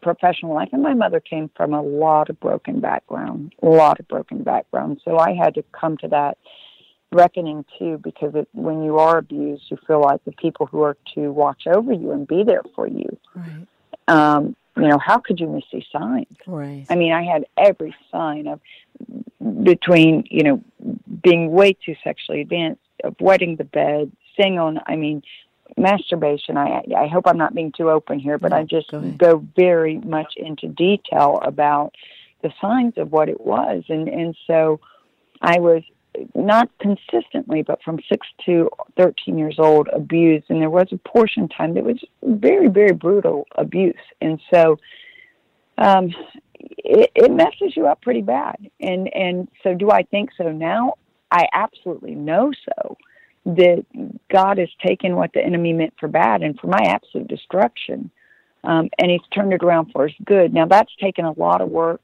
Speaker 21: professional life. And my mother came from a lot of broken background, a lot of broken background. So I had to come to that reckoning too because it, when you are abused you feel like the people who are to watch over you and be there for you.
Speaker 6: Right.
Speaker 21: um you know how could you miss these signs?
Speaker 6: Right.
Speaker 21: I mean i had every sign of between you know being way too sexually advanced of wetting the bed staying on i mean masturbation. I i hope i'm not being too open here but
Speaker 6: No,
Speaker 21: i just
Speaker 6: go
Speaker 21: go very much into detail about the signs of what it was. And and so i was not consistently, but from six to 13 years old, abused. And there was a portion time that was very, very brutal abuse. And so um, it, it messes you up pretty bad. And, and so do I think so now? I absolutely know so. That God has taken what the enemy meant for bad and for my absolute destruction, um, and He's turned it around for His good. Now, that's taken a lot of work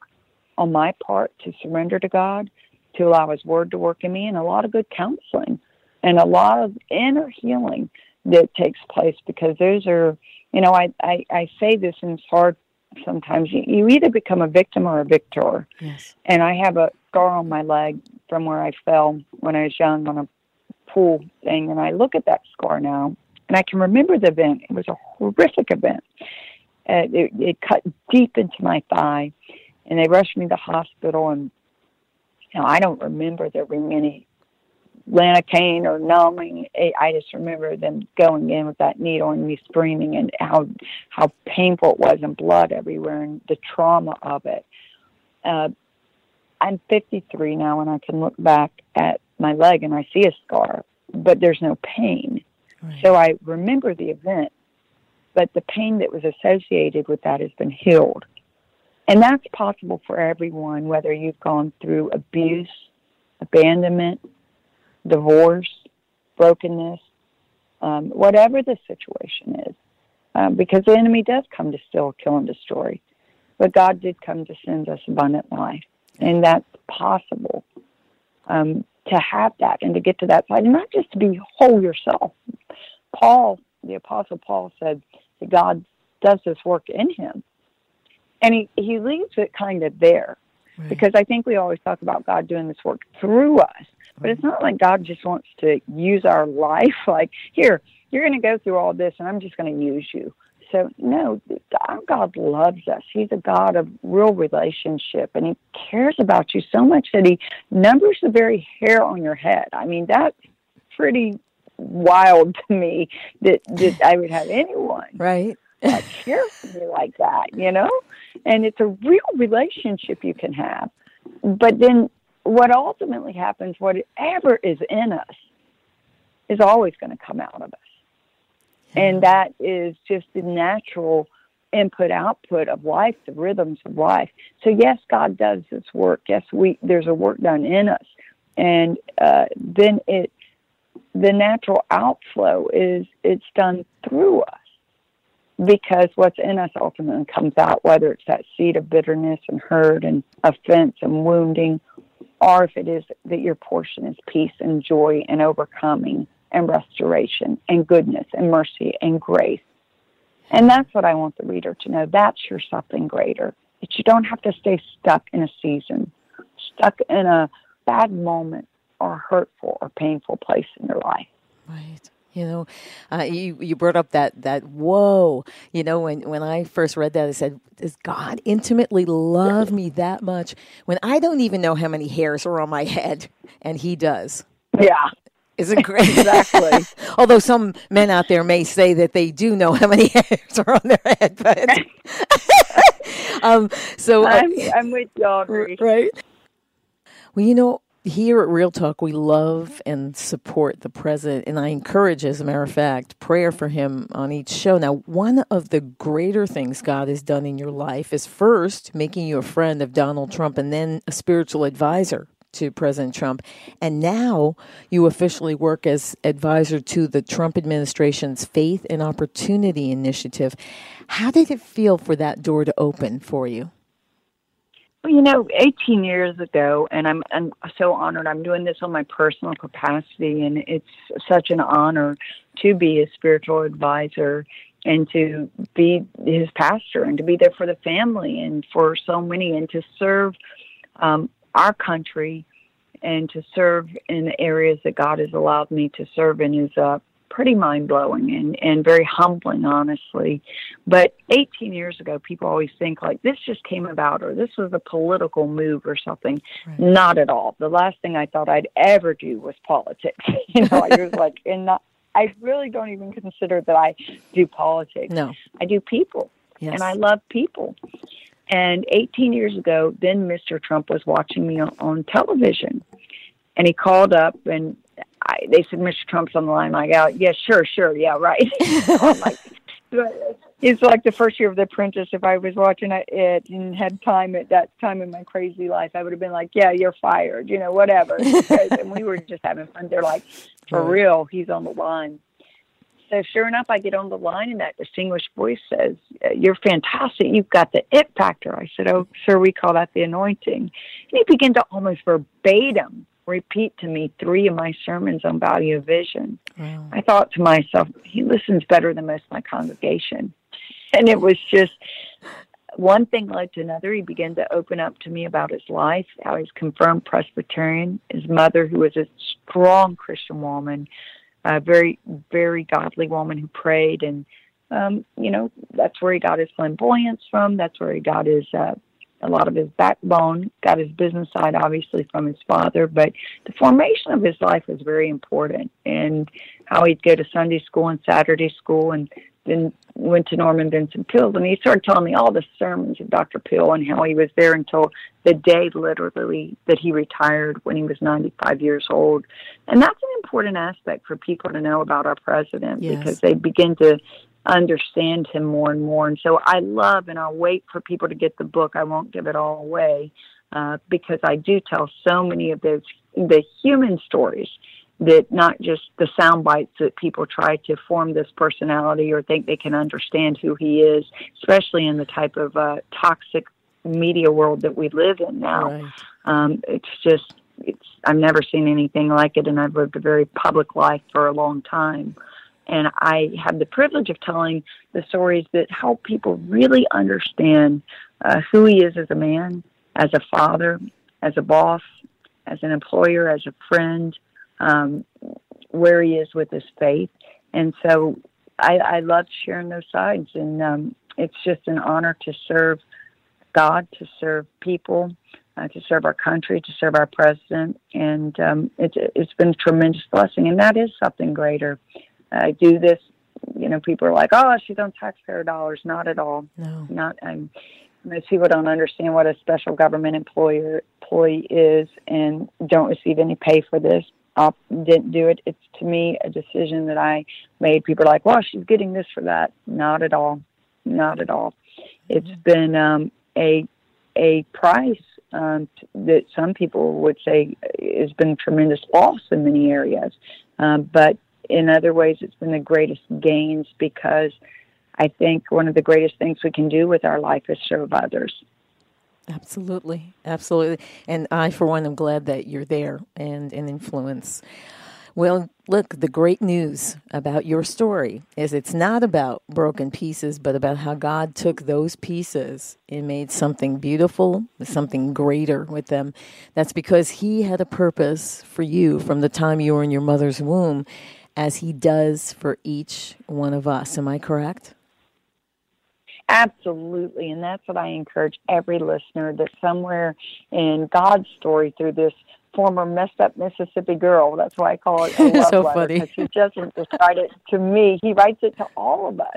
Speaker 21: on my part to surrender to God to allow His Word to work in me, and a lot of good counseling and a lot of inner healing that takes place because those are, you know, I, I, I say this and it's hard sometimes. You, you either become a victim or a victor.
Speaker 6: Yes.
Speaker 21: And I have a scar on my leg from where I fell when I was young on a pool thing, and I look at that scar now, and I can remember the event. It was a horrific event. Uh, it, it cut deep into my thigh, and they rushed me to the hospital, and now, I don't remember there being any Lanacane or numbing. I I just remember them going in with that needle and me screaming and how how painful it was and blood everywhere and the trauma of it. Uh, I'm 53 now and I can look back at my leg and I see a scar, but there's no pain. So I remember the event, but the pain that was associated with that has been healed. And that's possible for everyone, whether you've gone through abuse, abandonment, divorce, brokenness, um, whatever the situation is. Um, because the enemy does come to steal, kill, and destroy. But God did come to send us abundant life. And that's possible um, to have that and to get to that side, and not just to be whole yourself. Paul, the Apostle Paul, said that God does this work in him and he, he leaves it kind of there because I think we always talk about God doing this work through us, but it's not like God just wants to use our life like, here, you're going to go through all this and I'm just going to use you. So, no, our God loves us. He's a God of real relationship and He cares about you so much that He numbers the very hair on your head. I mean, that's pretty wild to me that that I would have anyone
Speaker 6: right
Speaker 21: cheer for me like that, you know. And it's a real relationship you can have. But then what ultimately happens, whatever is in us, is always going to come out of us. And that is just the natural input output of life, the rhythms of life. So yes, God does this work. Yes, we there's a work done in us, and uh, then it the natural outflow is it's done through us because what's in us ultimately comes out, whether it's that seed of bitterness and hurt and offense and wounding, or if it is that your portion is peace and joy and overcoming and restoration and goodness and mercy and grace. And that's what I want the reader to know. That's your something greater. That you don't have to stay stuck in a season, stuck in a bad moment or hurtful or painful place in your life.
Speaker 6: Right. You know, uh, you you brought up that that whoa. You know, when when I first read that, I said, "Does God intimately love me that much?" When I don't even know how many hairs are on my head, and He does.
Speaker 21: Yeah.
Speaker 6: Isn't great?
Speaker 21: exactly.
Speaker 6: Although some men out there may say that they do know how many hairs are on their head, but um, so uh,
Speaker 21: I'm, I'm with you,
Speaker 6: right. Well, you know, here at REELTalk, we love and support the president, and I encourage, as a matter of fact, prayer for him on each show. Now, one of the greater things God has done in your life is first making you a friend of Donald Trump and then a spiritual advisor to President Trump. And now you officially work as advisor to the Trump administration's Faith and Opportunity Initiative. How did it feel for that door to open for you?
Speaker 21: You know, 18 years ago, and I'm, I'm so honored. I'm doing this on my personal capacity, and it's such an honor to be a spiritual advisor and to be his pastor and to be there for the family and for so many and to serve um, our country and to serve in the areas that God has allowed me to serve in is uh, pretty mind blowing and, and very humbling, honestly. But 18 years ago, people always think like this just came about or this was a political move or something. Right. Not at all. The last thing I thought I'd ever do was politics. you know, I was like, and not, I really don't even consider that I do politics.
Speaker 6: No,
Speaker 21: I do people,
Speaker 6: yes.
Speaker 21: and I love people. And 18 years ago, then Mr. Trump was watching me on, on television, and he called up and I, they said, "Mr. Trump's on the line." I go, "Yeah, sure, sure, yeah, right." I'm like, it's like the first year of The Apprentice. If I was watching it and had time at that time in my crazy life, I would have been like, "Yeah, you're fired," you know, whatever. and we were just having fun. They're like, "For real, he's on the line." So sure enough, I get on the line, and that distinguished voice says, "You're fantastic. You've got the it factor." I said, "Oh, sir, we call that the anointing." And he began to almost verbatim repeat to me three of my sermons on value of vision.
Speaker 6: Wow.
Speaker 21: I thought to myself, he listens better than most of my congregation. And it was just one thing led to another. He began to open up to me about his life, how he's confirmed Presbyterian, his mother, who was a strong Christian woman, a very, very godly woman who prayed. And, um, you know, that's where he got his flamboyance from. That's where he got his uh, a lot of his backbone, got his business side obviously from his father, but the formation of his life was very important and how he'd go to Sunday school and Saturday school and then went to Norman Vincent Peale and he started telling me all the sermons of Dr. Peale and how he was there until the day literally that he retired when he was 95 years old. And that's an important aspect for people to know about our president
Speaker 6: Yes.
Speaker 21: because they begin to understand him more and more. And so I love, and I'll wait for people to get the book. I won't give it all away uh, because I do tell so many of those the human stories that not just the sound bites that people try to form this personality or think they can understand who he is, especially in the type of uh, toxic media world that we live in now.
Speaker 6: Right.
Speaker 21: Um, it's just it's I've never seen anything like it, and I've lived a very public life for a long time. And I have the privilege of telling the stories that help people really understand uh, who he is as a man, as a father, as a boss, as an employer, as a friend, um, where he is with his faith. And so I, I love sharing those sides. And um, it's just an honor to serve God, to serve people, uh, to serve our country, to serve our president, and um, it's it's been a tremendous blessing. And that is something greater. I do this. You know, people are like, "Oh, she's on taxpayer dollars." Not at all.
Speaker 6: No.
Speaker 21: Not. I'm. Most people don't understand what a special government employer employee is, and don't receive any pay for this. I didn't do it. It's to me a decision that I made. People are like, "Well, she's getting this for that." Not at all. Not at all. It's been um, a a price um, t- that some people would say has been tremendous loss in many areas, um, but in other ways, it's been the greatest gains because I think one of the greatest things we can do with our life is serve others.
Speaker 6: Absolutely, absolutely. And I, for one, am glad that you're there and an influence. Well, look, the great news about your story is it's not about broken pieces, but about how God took those pieces and made something beautiful, something greater with them. That's because He had a purpose for you from the time you were in your mother's womb, as He does for each one of us. Am I correct?
Speaker 21: Absolutely. And that's what I encourage every listener that somewhere in God's story through this former messed up Mississippi girl, that's why I call it a love
Speaker 6: So
Speaker 21: letter,
Speaker 6: funny.
Speaker 21: he doesn't just write it to me, he writes it to all of us.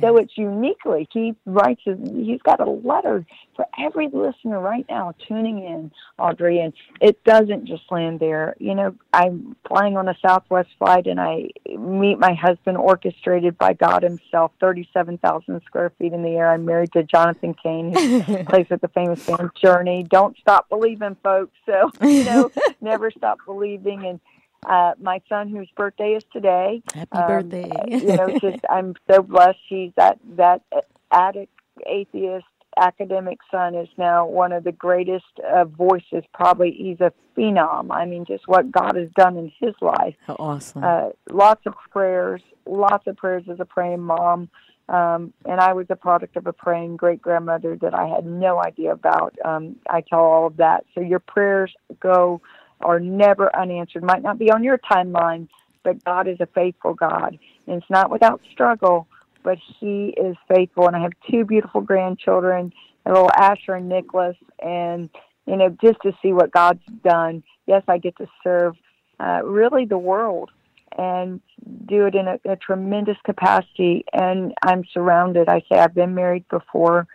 Speaker 21: So it's uniquely, he writes, his, he's got a letter for every listener right now tuning in, Audrey, and it doesn't just land there. You know, I'm flying on a Southwest flight and I meet my husband orchestrated by God himself, 37,000 square feet in the air. I'm married to Jonathan Cain, who plays with the famous band Journey. Don't stop believing, folks. So, you know, never stop believing. And uh, my son, whose birthday is today,
Speaker 6: Happy
Speaker 21: um,
Speaker 6: birthday.
Speaker 21: you know, just I'm so blessed. He's that that addict, atheist, academic son is now one of the greatest uh, voices. Probably he's a phenom. I mean, just what God has done in his life.
Speaker 6: How awesome.
Speaker 21: Uh, lots of prayers, lots of prayers as a praying mom. Um, and I was a product of a praying great grandmother that I had no idea about. Um, I tell all of that. So your prayers go are never unanswered. Might not be on your timeline, but God is a faithful God. And it's not without struggle, but He is faithful. And I have two beautiful grandchildren, a little Asher and Nicholas. And, you know, just to see what God's done. Yes, I get to serve uh, really the world and do it in a, a tremendous capacity. And I'm surrounded. I say I've been married before.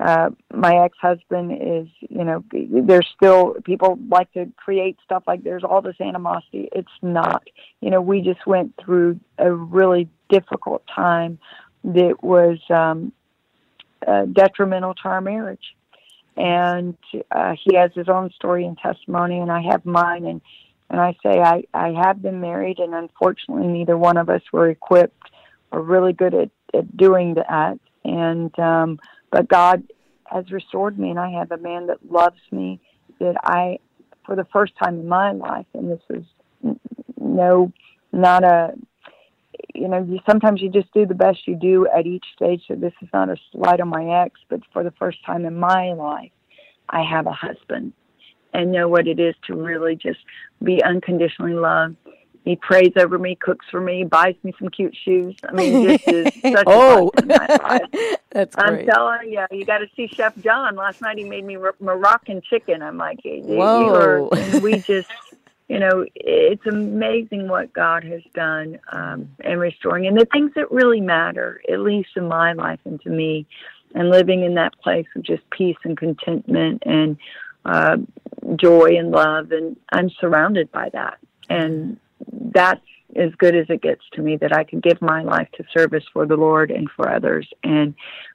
Speaker 21: Uh, my ex-husband is, you know, there's still people like to create stuff like there's all this animosity. It's not, you know, we just went through a really difficult time that was um, uh, detrimental to our marriage. And uh, he has his own story and testimony, and I have mine. And and I say I I have been married, and unfortunately, neither one of us were equipped or really good at, at doing that. And um, but God has restored me, and I have a man that loves me. That I, for the first time in my life, and this is no, not a, you know, you, sometimes you just do the best you do at each stage. So this is not a slight on my ex, but for the first time in my life, I have a husband and know what it is to really just be unconditionally loved. He prays over me, cooks for me, buys me some cute shoes. I mean, this is such
Speaker 6: Oh.
Speaker 21: a blessing in.
Speaker 6: That's
Speaker 21: I'm telling you, you got to see Chef John. Last night he made me Moroccan chicken. I'm like, you
Speaker 6: Whoa.
Speaker 21: we just, you know, it's amazing what God has done um, and restoring, and the things that really matter, at least in my life and to me, and living in that place of just peace and contentment and uh, joy and love, and I'm surrounded by that, and that's as good as it gets to me that I can give my life to service for the Lord and for others and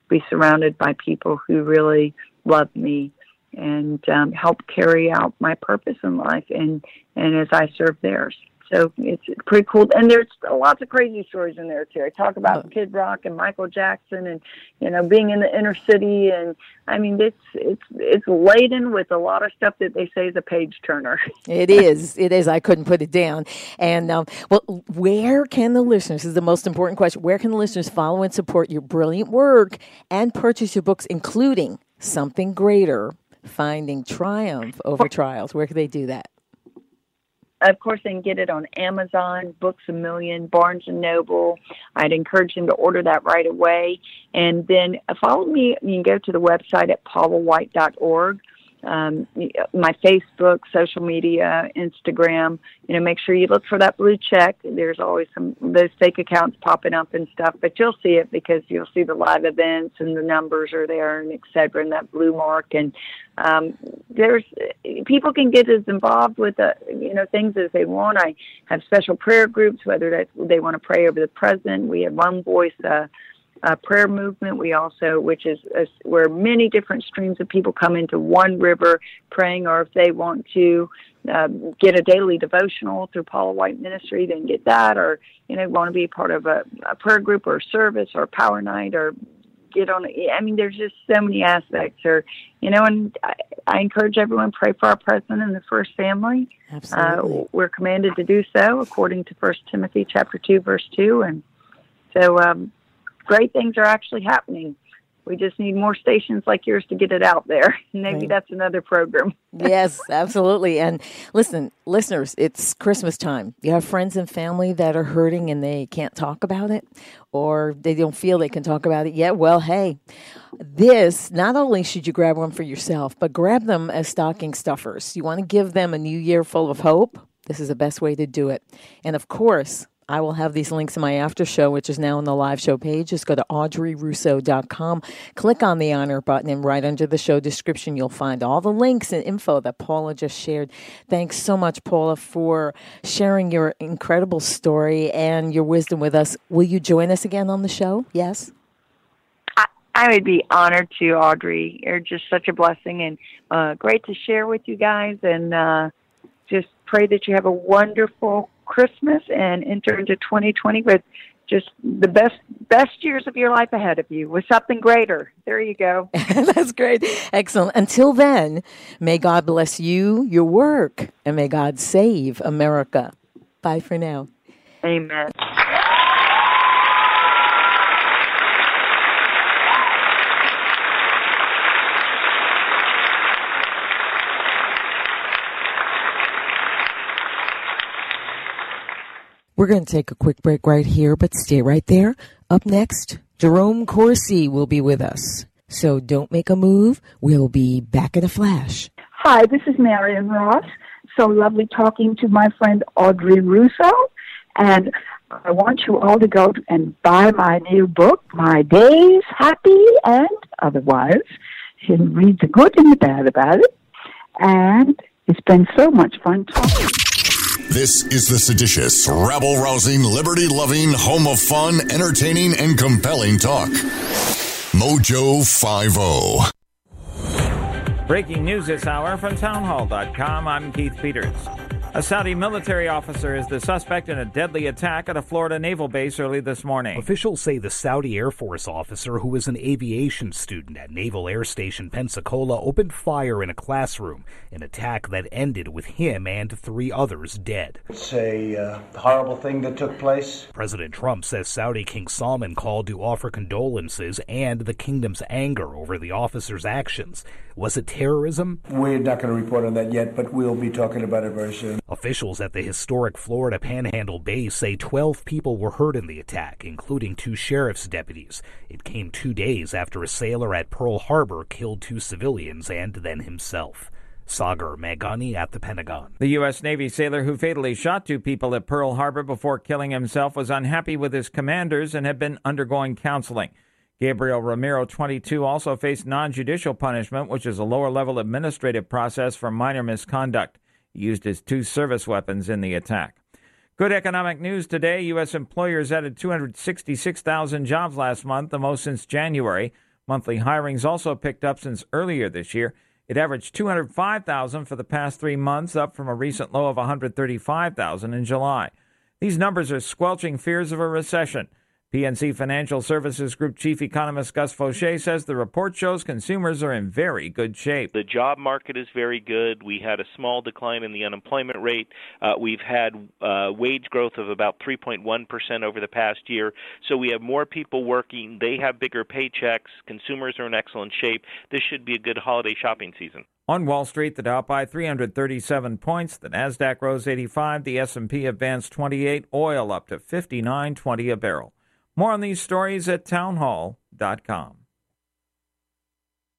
Speaker 21: be surrounded by people who really love me and um, help carry out my purpose in life and, and as I serve theirs. So it's pretty cool. And there's lots of crazy stories in there too. I talk about Kid Rock and Michael Jackson and, you know, being in the inner city. And I mean, it's, it's, it's laden with a lot of stuff that they say is a page turner.
Speaker 6: It is. It is. I couldn't put it down. And um, well, where can the listeners? This is the most important question. Where can the listeners follow and support your brilliant work and purchase your books, including Something Greater, Finding Triumph Over Trials? Where can they do that?
Speaker 21: Of course, they can get it on Amazon, Books a Million, Barnes and Noble. I'd encourage them to order that right away. And then uh, follow me. You can go to the website at paulawhite.org. um, my Facebook, social media, Instagram. You know, make sure you look for that blue check. There's always some those fake accounts popping up and stuff, but you'll see it because you'll see the live events and the numbers are there and et cetera, and that blue mark. And um, there's people can get as involved with the you know things as they want. I have special prayer groups, whether that they want to pray over the president. We have one voice. Uh, uh, prayer movement. We also, which is uh, where many different streams of people come into one river praying, or if they want to uh, get a daily devotional through Paula White Ministry, then get that, or you know, want to be part of a, a prayer group or a service or a power night or get on. I mean, there's just so many aspects, or you know, and I, I encourage everyone pray for our president and the first family.
Speaker 6: Absolutely,
Speaker 21: uh, we're commanded to do so according to First Timothy chapter two, verse two, and so um, great things are actually happening. We just need more stations like yours to get it out there. Maybe
Speaker 6: Right.
Speaker 21: that's another program.
Speaker 6: yes, absolutely. And listen, listeners, it's Christmas time. You have friends and family that are hurting and they can't talk about it or they don't feel they can talk about it yet. Well, hey, this not only should you grab one for yourself, but grab them as stocking stuffers. You want to give them a new year full of hope? This is the best way to do it. And of course, I will have these links in my after show, which is now on the live show page. Just go to audreyrusso.com, click on the honor button, and right under the show description, you'll find all the links and info that Paula just shared. Thanks so much, Paula, for sharing your incredible story and your wisdom with us. Will you join us again on the show? Yes?
Speaker 21: I would be honored to, Audrey. You're just such a blessing and uh, great to share with you guys. And uh, just pray that you have a wonderful Christmas and enter into 2020 with just the best best years of your life ahead of you with something greater. There you go.
Speaker 6: That's great. Excellent. Until then, may God bless you, your work, and may God save America. Bye for now.
Speaker 21: Amen.
Speaker 6: We're going to take a quick break right here, but stay right there. Up next, Jerome Corsi will be with us. So don't make a move. We'll be back in a flash.
Speaker 22: Hi, this is Marion Ross. So lovely talking to my friend Audrey Russo. And I want you all to go and buy my new book, My Days, Happy and Otherwise. And read the good and the bad about it. And it's been so much fun talking.
Speaker 13: This is the seditious, rabble rousing, liberty loving, home of fun, entertaining, and compelling talk. Mojo oh. 50.
Speaker 23: Breaking news this hour from townhall.com. I'm Keith Peters. A Saudi military officer is the suspect in a deadly attack at a Florida naval base early this morning.
Speaker 24: Officials say the Saudi Air Force officer, who was an aviation student at Naval Air Station Pensacola, opened fire in a classroom, an attack that ended with him and three others dead.
Speaker 16: It's a uh, horrible thing that took place.
Speaker 24: President Trump says Saudi King Salman called to offer condolences and the kingdom's anger over the officer's actions. Was it terrorism?
Speaker 16: We're not going to report on that yet, but we'll be talking about it very soon.
Speaker 24: Officials at the historic Florida Panhandle base say 12 people were hurt in the attack, including two sheriff's deputies. It came two days after a sailor at Pearl Harbor killed two civilians and then himself. Sagar Meghani at the Pentagon.
Speaker 23: The U.S. Navy sailor who fatally shot two people at Pearl Harbor before killing himself was unhappy with his commanders and had been undergoing counseling. Gabriel Romero, 22, also faced non judicial punishment, which is a lower level administrative process for minor misconduct. Used his two service weapons in the attack. Good economic news today. U.S. employers added 266,000 jobs last month, the most since January. Monthly hirings also picked up since earlier this year. It averaged 205,000 for the past three months, up from a recent low of 135,000 in July. These numbers are squelching fears of a recession. PNC Financial Services Group Chief Economist Gus Faucher says the report shows consumers are in very good shape.
Speaker 25: The job market is very good. We had a small decline in the unemployment rate. Uh, we've had uh, wage growth of about 3.1% over the past year. So we have more people working. They have bigger paychecks. Consumers are in excellent shape. This should be a good holiday shopping season.
Speaker 23: On Wall Street, the Dow by 337 points, the Nasdaq rose 85, the S&P advanced 28, oil up to 59.20 a barrel. More on these stories at townhall.com.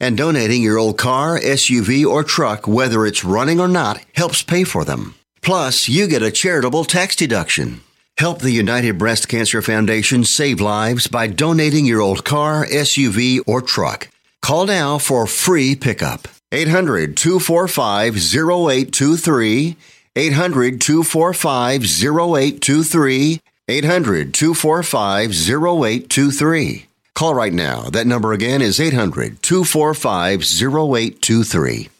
Speaker 26: And donating your old car, SUV, or truck, whether it's running or not, helps pay for them. Plus, you get a charitable tax deduction. Help the United Breast Cancer Foundation save lives by donating your old car, SUV, or truck. Call now for free pickup. 800 245 0823. 800 245 0823. 800 245 0823. Call right now. That number again is 800 245 0823.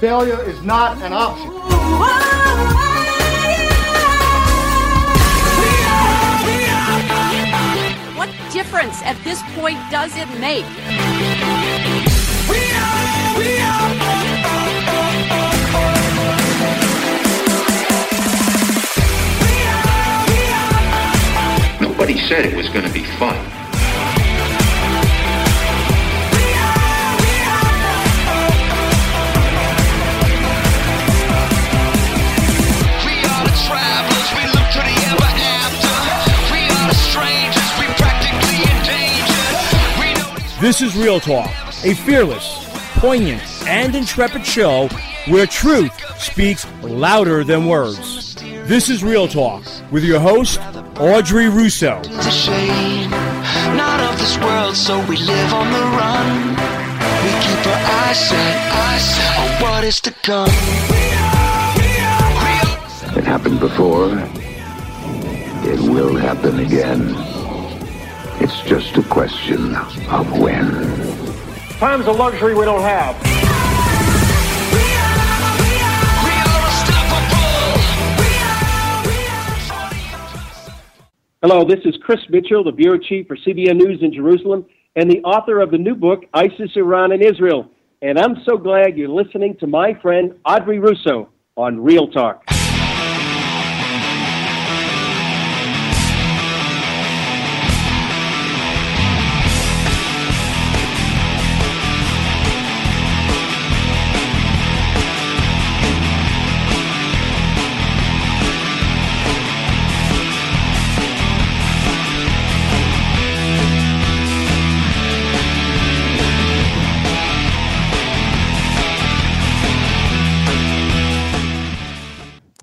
Speaker 16: Failure is not an option.
Speaker 2: What difference at this point does it make?
Speaker 18: Nobody said it was going to be fun.
Speaker 27: This is REELTalk, a fearless, poignant, and intrepid show where truth speaks louder than words. This is REELTalk with your host, Audrey Russo.
Speaker 5: It's a shame, not of this world, so we live on the run. We keep our eyes set, eyes set on what is to come.
Speaker 3: It happened before. It will happen again. It's just a question of when.
Speaker 28: Time's a luxury we don't have. Hello, this is Chris Mitchell, the bureau chief for CBN News in Jerusalem and the author of the new book, ISIS, Iran, and Israel. And I'm so glad you're listening to my friend Audrey Russo on REELTalk.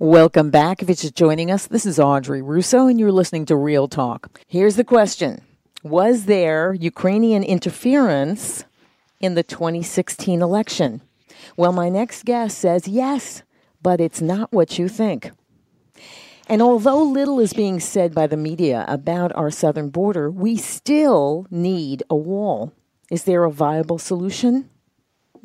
Speaker 6: Welcome back. If you're just joining us, this is Audrey Russo, and you're listening to REELTalk. Here's the question Was there Ukrainian interference in the 2016 election? Well, my next guest says yes, but it's not what you think. And although little is being said by the media about our southern border, we still need a wall. Is there a viable solution?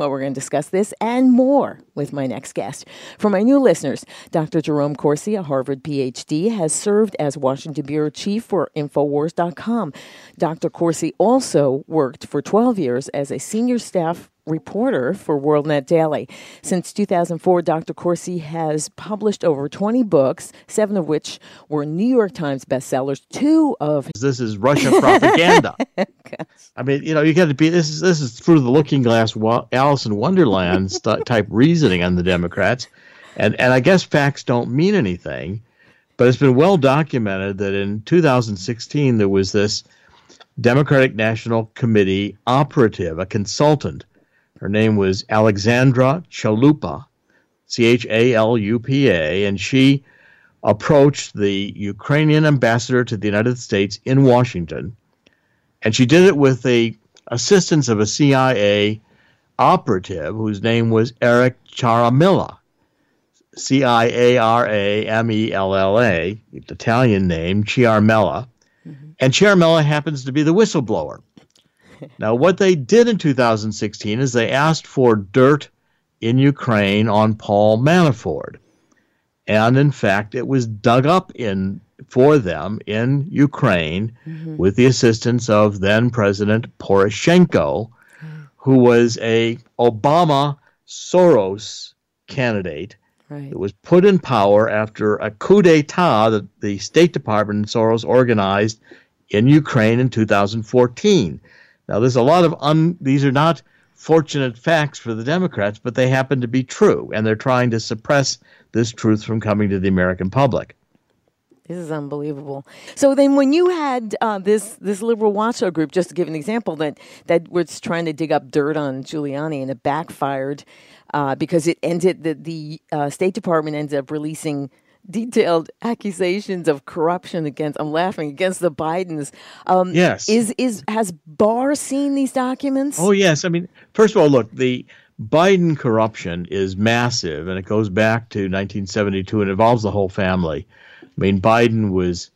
Speaker 6: Well, we're going to discuss this and more with my next guest. For my new listeners, Dr. Jerome Corsi, a Harvard PhD, has served as Washington Bureau Chief for Infowars.com. Dr. Corsi also worked for 12 years as a senior staff reporter for WorldNet Daily. Since 2004, Dr. Corsi has published over 20 books, seven of which were New York Times bestsellers. Two of
Speaker 29: this is Russia propaganda. I mean, you know, you got to be this is this is through the looking glass, Alice in Wonderland st- type reasoning on the Democrats, and and I guess facts don't mean anything, but it's been well documented that in 2016 there was this Democratic National Committee operative, a consultant. Her name was Alexandra Chalupa, C H A L U P A, and she approached the Ukrainian ambassador to the United States in Washington, and she did it with the assistance of a CIA operative whose name was Eric Ciaramella. C I A R A M E L L A, Italian name, Ciaramella. Mm-hmm. And Ciaramella happens to be the whistleblower. Now, what they did in 2016 is they asked for dirt in Ukraine on Paul Manafort. And in fact, it was dug up in for them in Ukraine mm-hmm. with the assistance of then President Poroshenko, who was a Obama Soros candidate right. that was put in power after a coup d'etat that the State Department and Soros organized in Ukraine in 2014. Now, there's a lot of un, these are not fortunate facts for the Democrats, but they happen to be true, and they're trying to suppress this truth from coming to the American public.
Speaker 6: This is unbelievable. So then, when you had uh, this this liberal watchdog group, just to give an example, that that was trying to dig up dirt on Giuliani and it backfired uh, because it ended the the uh, State Department ended up releasing detailed accusations of corruption against I'm laughing against the Bidens.
Speaker 29: Um, yes.
Speaker 6: Is is has Barr seen these documents?
Speaker 29: Oh yes. I mean, first of all, look, the Biden corruption is massive and it goes back to 1972 and involves the whole family. I mean, Biden was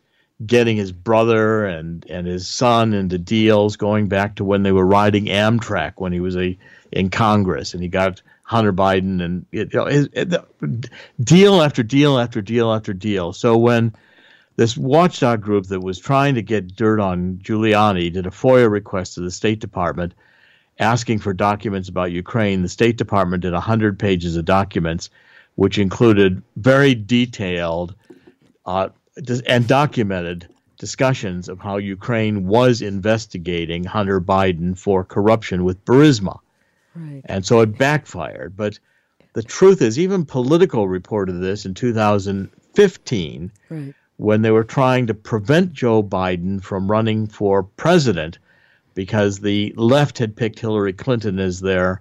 Speaker 29: getting his brother and, and his son into deals going back to when they were riding Amtrak when he was a in Congress, and he got Hunter Biden and you know deal after deal after deal after deal. So when this watchdog group that was trying to get dirt on Giuliani did a FOIA request to the State Department asking for documents about Ukraine, the State Department did 100 pages of documents, which included very detailed uh, and documented discussions of how Ukraine was investigating Hunter Biden for corruption with Burisma. Right. And so it backfired. But the truth is, even Politico reported this in 2015 right. when they were trying to prevent Joe Biden from running for president because the left had picked Hillary Clinton as their,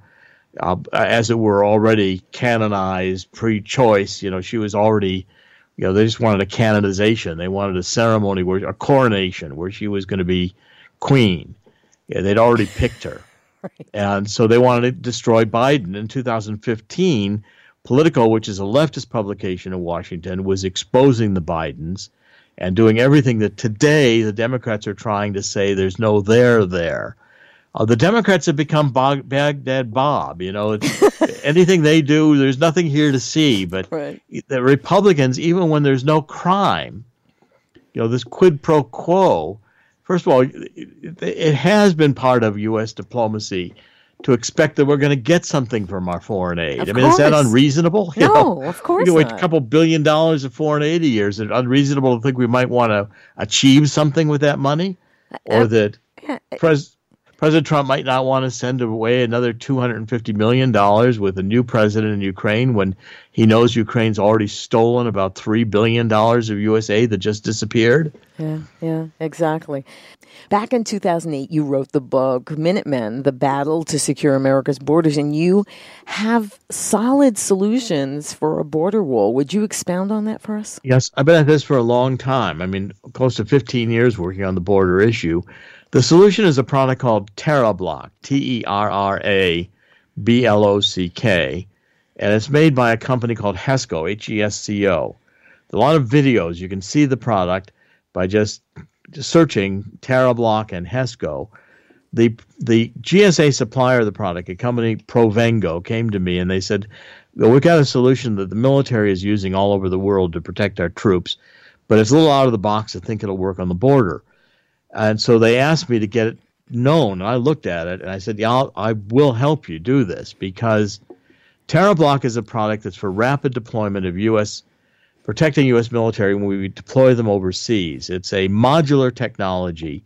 Speaker 29: uh, as it were, already canonized pre choice. You know, she was already you know, they just wanted a canonization. They wanted a ceremony where a coronation where she was going to be queen. Yeah, they'd already picked her, right. and so they wanted to destroy Biden. In 2015, Politico, which is a leftist publication in Washington, was exposing the Bidens and doing everything that today the Democrats are trying to say there's no there there. Uh, the Democrats have become Baghdad Bob. You know, anything they do, there's nothing here to see. But right. the Republicans, even when there's no crime, you know, this quid pro quo. First of all, it, has been part of U.S. diplomacy to expect that we're going to get something from our foreign aid. Of I mean, course. is that unreasonable?
Speaker 6: You no, know, of course
Speaker 29: you
Speaker 6: know,
Speaker 29: A couple billion dollars of foreign aid a year. Is it unreasonable to think we might want to achieve something with that money, or uh, that yeah, pres- President Trump might not want to send away another $250 million with a new president in Ukraine when he knows Ukraine's already stolen about $3 billion of USA that just disappeared.
Speaker 6: Yeah, yeah, exactly. Back in 2008, you wrote the book Minutemen, The Battle to Secure America's Borders, and you have solid solutions for a border wall. Would you expound on that for us?
Speaker 29: Yes, I've been at this for a long time. I mean, close to 15 years working on the border issue. The solution is a product called TerraBlock, T E R R A B L O C K, and it's made by a company called HESCO, H E S C O. A lot of videos. You can see the product by just, searching TerraBlock and HESCO. The the GSA supplier of the product, a company Provengo, came to me and they said, well, "We've got a solution that the military is using all over the world to protect our troops, but it's a little out of the box to think it'll work on the border." And so they asked me to get it known. I looked at it and I said, "Yeah, I'll, I will help you do this because TerraBlock is a product that's for rapid deployment of U.S. protecting U.S. military when we deploy them overseas. It's a modular technology.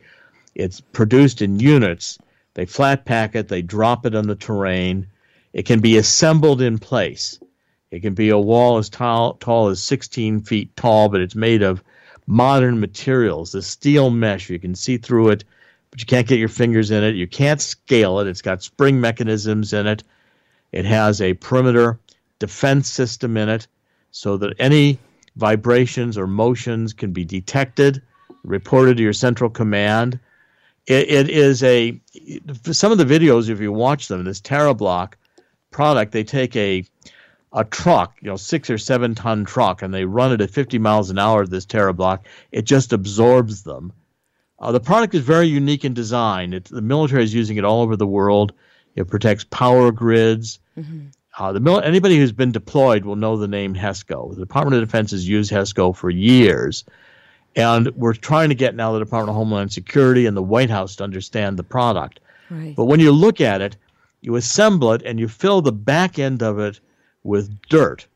Speaker 29: It's produced in units. They flat pack it. They drop it on the terrain. It can be assembled in place. It can be a wall as tall, tall as 16 feet tall, but it's made of modern materials. The steel mesh, you can see through it, but you can't get your fingers in it. You can't scale it. It's got spring mechanisms in it. It has a perimeter defense system in it so that any vibrations or motions can be detected, reported to your central command. it, it is a some of the videos, if you watch them, this TerraBlock product, they take a a truck, you know, six or seven ton truck, and they run it at 50 miles an hour. This TerraBlock, it just absorbs them. Uh, the product is very unique in design. It, the military is using it all over the world. It protects power grids. Mm-hmm. Uh, the mil- anybody who's been deployed will know the name HESCO. The Department of Defense has used HESCO for years, and we're trying to get now the Department of Homeland Security and the White House to understand the product. Right. But when you look at it, you assemble it and you fill the back end of it with dirt,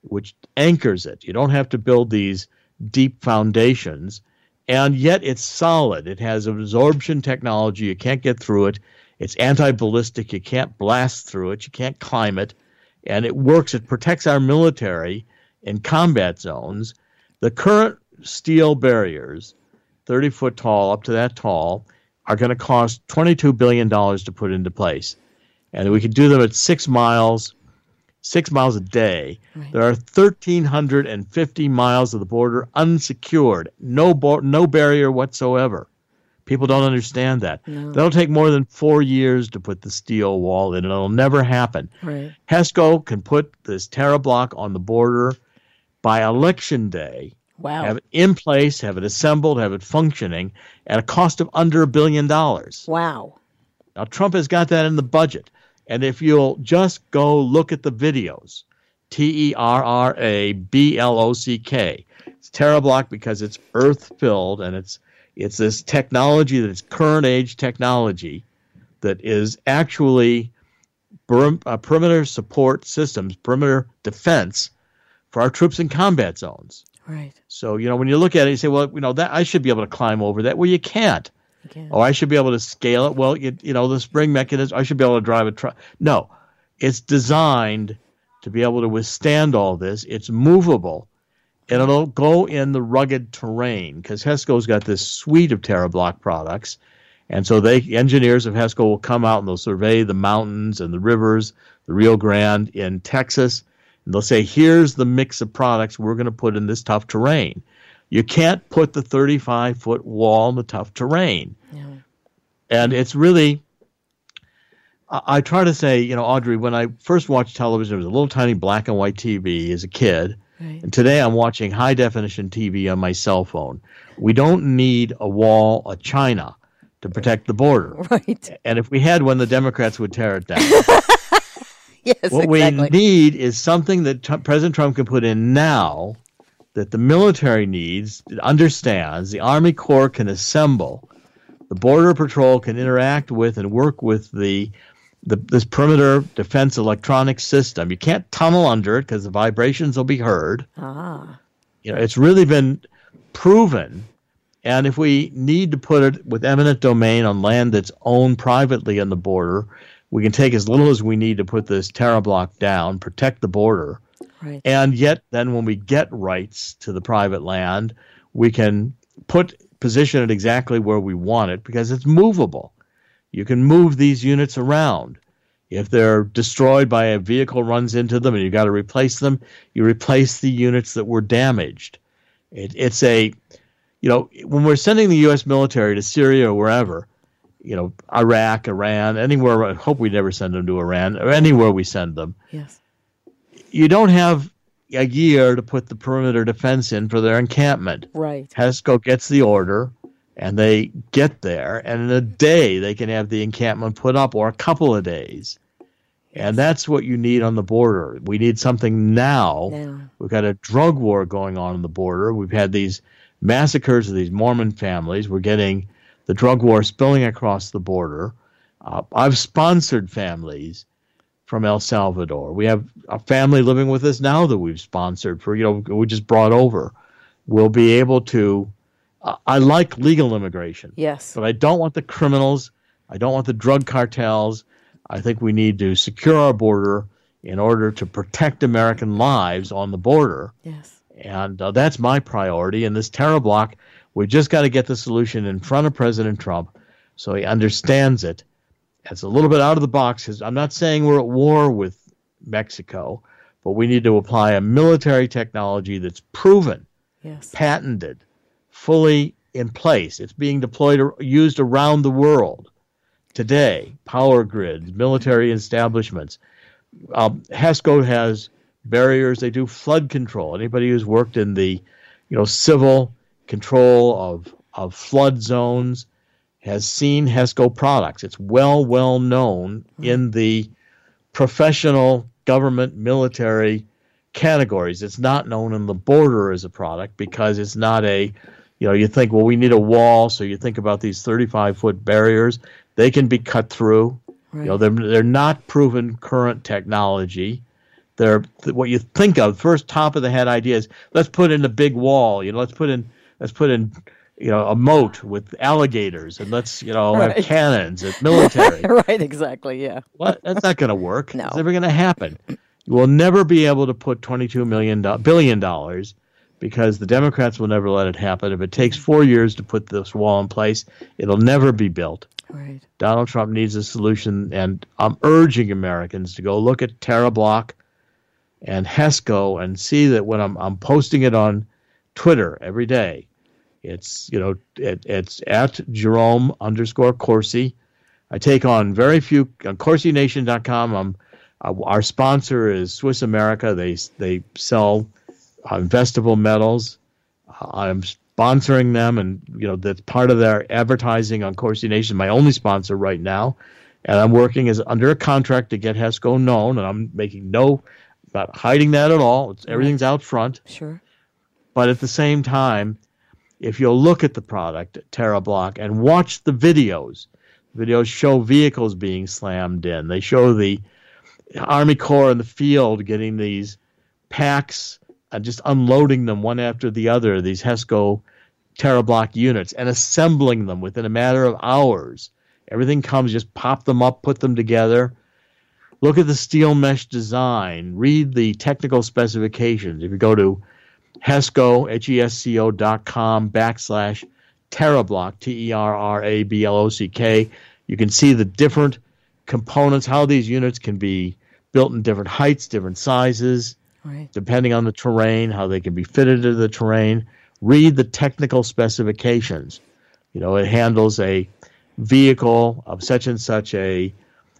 Speaker 29: which anchors it. You don't have to build these deep foundations, and yet it's solid. It has absorption technology. You can't get through it. It's anti ballistic. You can't blast through it. You can't climb it. And it works. It protects our military in combat zones. The current steel barriers, 30 foot tall, up to that tall, are going to cost $22 billion to put into place. And we could do them at six miles six miles a day. Right. There are 1,350 miles of the border unsecured, no, no barrier whatsoever. People don't understand that. No. That'll take more than four years to put the steel wall in. and It'll never happen. Right. HESCO can put this TerraBlock on the border by election day.
Speaker 6: Wow.
Speaker 29: Have it in place, have it assembled, have it functioning at a cost of under a billion dollars.
Speaker 6: Wow.
Speaker 29: Now, Trump has got that in the budget. And if you'll just go look at the videos, T E R R A B L O C K. It's TerraBlock because it's earth filled and it's it's this technology that's current age technology that is actually uh, perimeter support systems, perimeter defense for our troops in combat zones.
Speaker 6: Right.
Speaker 29: So you know when you look at it, you say, well, you know that I should be able to climb over that. Well, you can't. Oh, I should be able to scale it. Well, you, you know, the spring mechanism, I should be able to drive a truck. No, it's designed to be able to withstand all this. It's movable and it'll go in the rugged terrain because HESCO's got this suite of TerraBlock products. And so they engineers of HESCO will come out and they'll survey the mountains and the rivers, the Rio Grande in Texas, and they'll say, here's the mix of products we're going to put in this tough terrain. You can't put the 35 foot wall in the tough terrain. Yeah. And it's really, I, I, try to say, you know, Audrey, when I first watched television, it was a little tiny black and white TV as a kid. Right. And today I'm watching high definition TV on my cell phone. We don't need a wall of China to protect the border.
Speaker 6: Right.
Speaker 29: And if we had one, the Democrats would tear it down.
Speaker 6: yes,
Speaker 29: what
Speaker 6: exactly.
Speaker 29: we need is something that t- President Trump can put in now that the military needs, it understands, the Army Corps can assemble, the Border Patrol can interact with and work with the, the this perimeter defense electronic system. You can't tunnel under it because the vibrations will be heard.
Speaker 6: Ah.
Speaker 29: You know, it's really been proven. And if we need to put it with eminent domain on land that's owned privately on the border, we can take as little as we need to put this TerraBlock down, protect the border,
Speaker 6: Right.
Speaker 29: And yet, then when we get rights to the private land, we can put position it exactly where we want it because it's movable. You can move these units around. If they're destroyed by a vehicle runs into them and you got to replace them, you replace the units that were damaged. It, it's a, you know, when we're sending the U.S. military to Syria or wherever, you know, Iraq, Iran, anywhere. I hope we never send them to Iran or anywhere we send them.
Speaker 6: Yes
Speaker 29: you don't have a year to put the perimeter defense in for their encampment.
Speaker 6: Right.
Speaker 29: HESCO gets the order and they get there, and in a day they can have the encampment put up, or a couple of days. And that's what you need on the border. We need something now.
Speaker 6: now.
Speaker 29: We've got a drug war going on on the border. We've had these massacres of these Mormon families. We're getting the drug war spilling across the border. Uh, I've sponsored families from El Salvador. We have a family living with us now that we've sponsored for, you know, we just brought over. We'll be able to. Uh, I like legal immigration.
Speaker 6: Yes.
Speaker 29: But I don't want the criminals. I don't want the drug cartels. I think we need to secure our border in order to protect American lives on the border.
Speaker 6: Yes.
Speaker 29: And uh, that's my priority. And this TerraBlock, we just got to get the solution in front of President Trump so he understands it. It's a little bit out of the box. because I'm not saying we're at war with Mexico, but we need to apply a military technology that's proven,
Speaker 6: yes.
Speaker 29: patented, fully in place. It's being deployed or used around the world today. Power grids, military establishments. Um, HESCO has barriers. They do flood control. Anybody who's worked in the, you know, civil control of of flood zones has seen HESCO products. It's well, well known hmm. in the professional government military categories. It's not known in the border as a product because it's not a, you know, you think, well, we need a wall. So you think about these 35 foot barriers. They can be cut through. Right. You know, they're, they're not proven current technology. They're what you think of first top of the head ideas. Let's put in a big wall. You know, let's put in let's put in you know a moat with alligators and let's you know right. have cannons and military.
Speaker 6: right, exactly. Yeah.
Speaker 29: what that's not going to work.
Speaker 6: no,
Speaker 29: it's never going to happen. You will never be able to put 22 million billion dollars because the Democrats will never let it happen. If it takes four years to put this wall in place, it'll never be built.
Speaker 6: Right.
Speaker 29: Donald Trump needs a solution, and I'm urging Americans to go look at TerraBlock and HESCO and see that when I'm, I'm posting it on Twitter every day, it's you know it, it's at Jerome underscore Corsi. I take on very few on CorsiNation.com. I'm uh, our sponsor is Swiss America. They they sell uh, investable metals. Uh, I'm sponsoring them, and you know that's part of their advertising on Corsi Nation. My only sponsor right now, and I'm working as under a contract to get HESCO known, and I'm making no not hiding that at all. It's, everything's out front.
Speaker 6: Sure.
Speaker 29: But at the same time, if you'll look at the product, TerraBlock, and watch the videos, videos show vehicles being slammed in. They show the Army Corps in the field getting these packs and just unloading them one after the other, these HESCO TerraBlock units, and assembling them within a matter of hours. Everything comes, just pop them up, put them together Look at the steel mesh design. Read the technical specifications. If you go to HESCO, H-E-S-C-O dot com backslash TerraBlock, T-E-R-R-A-B-L-O-C-K, you can see the different components, how these units can be built in different heights, different sizes,
Speaker 6: right.
Speaker 29: depending on the terrain, how they can be fitted to the terrain. Read the technical specifications. You know, it handles a vehicle of such and such a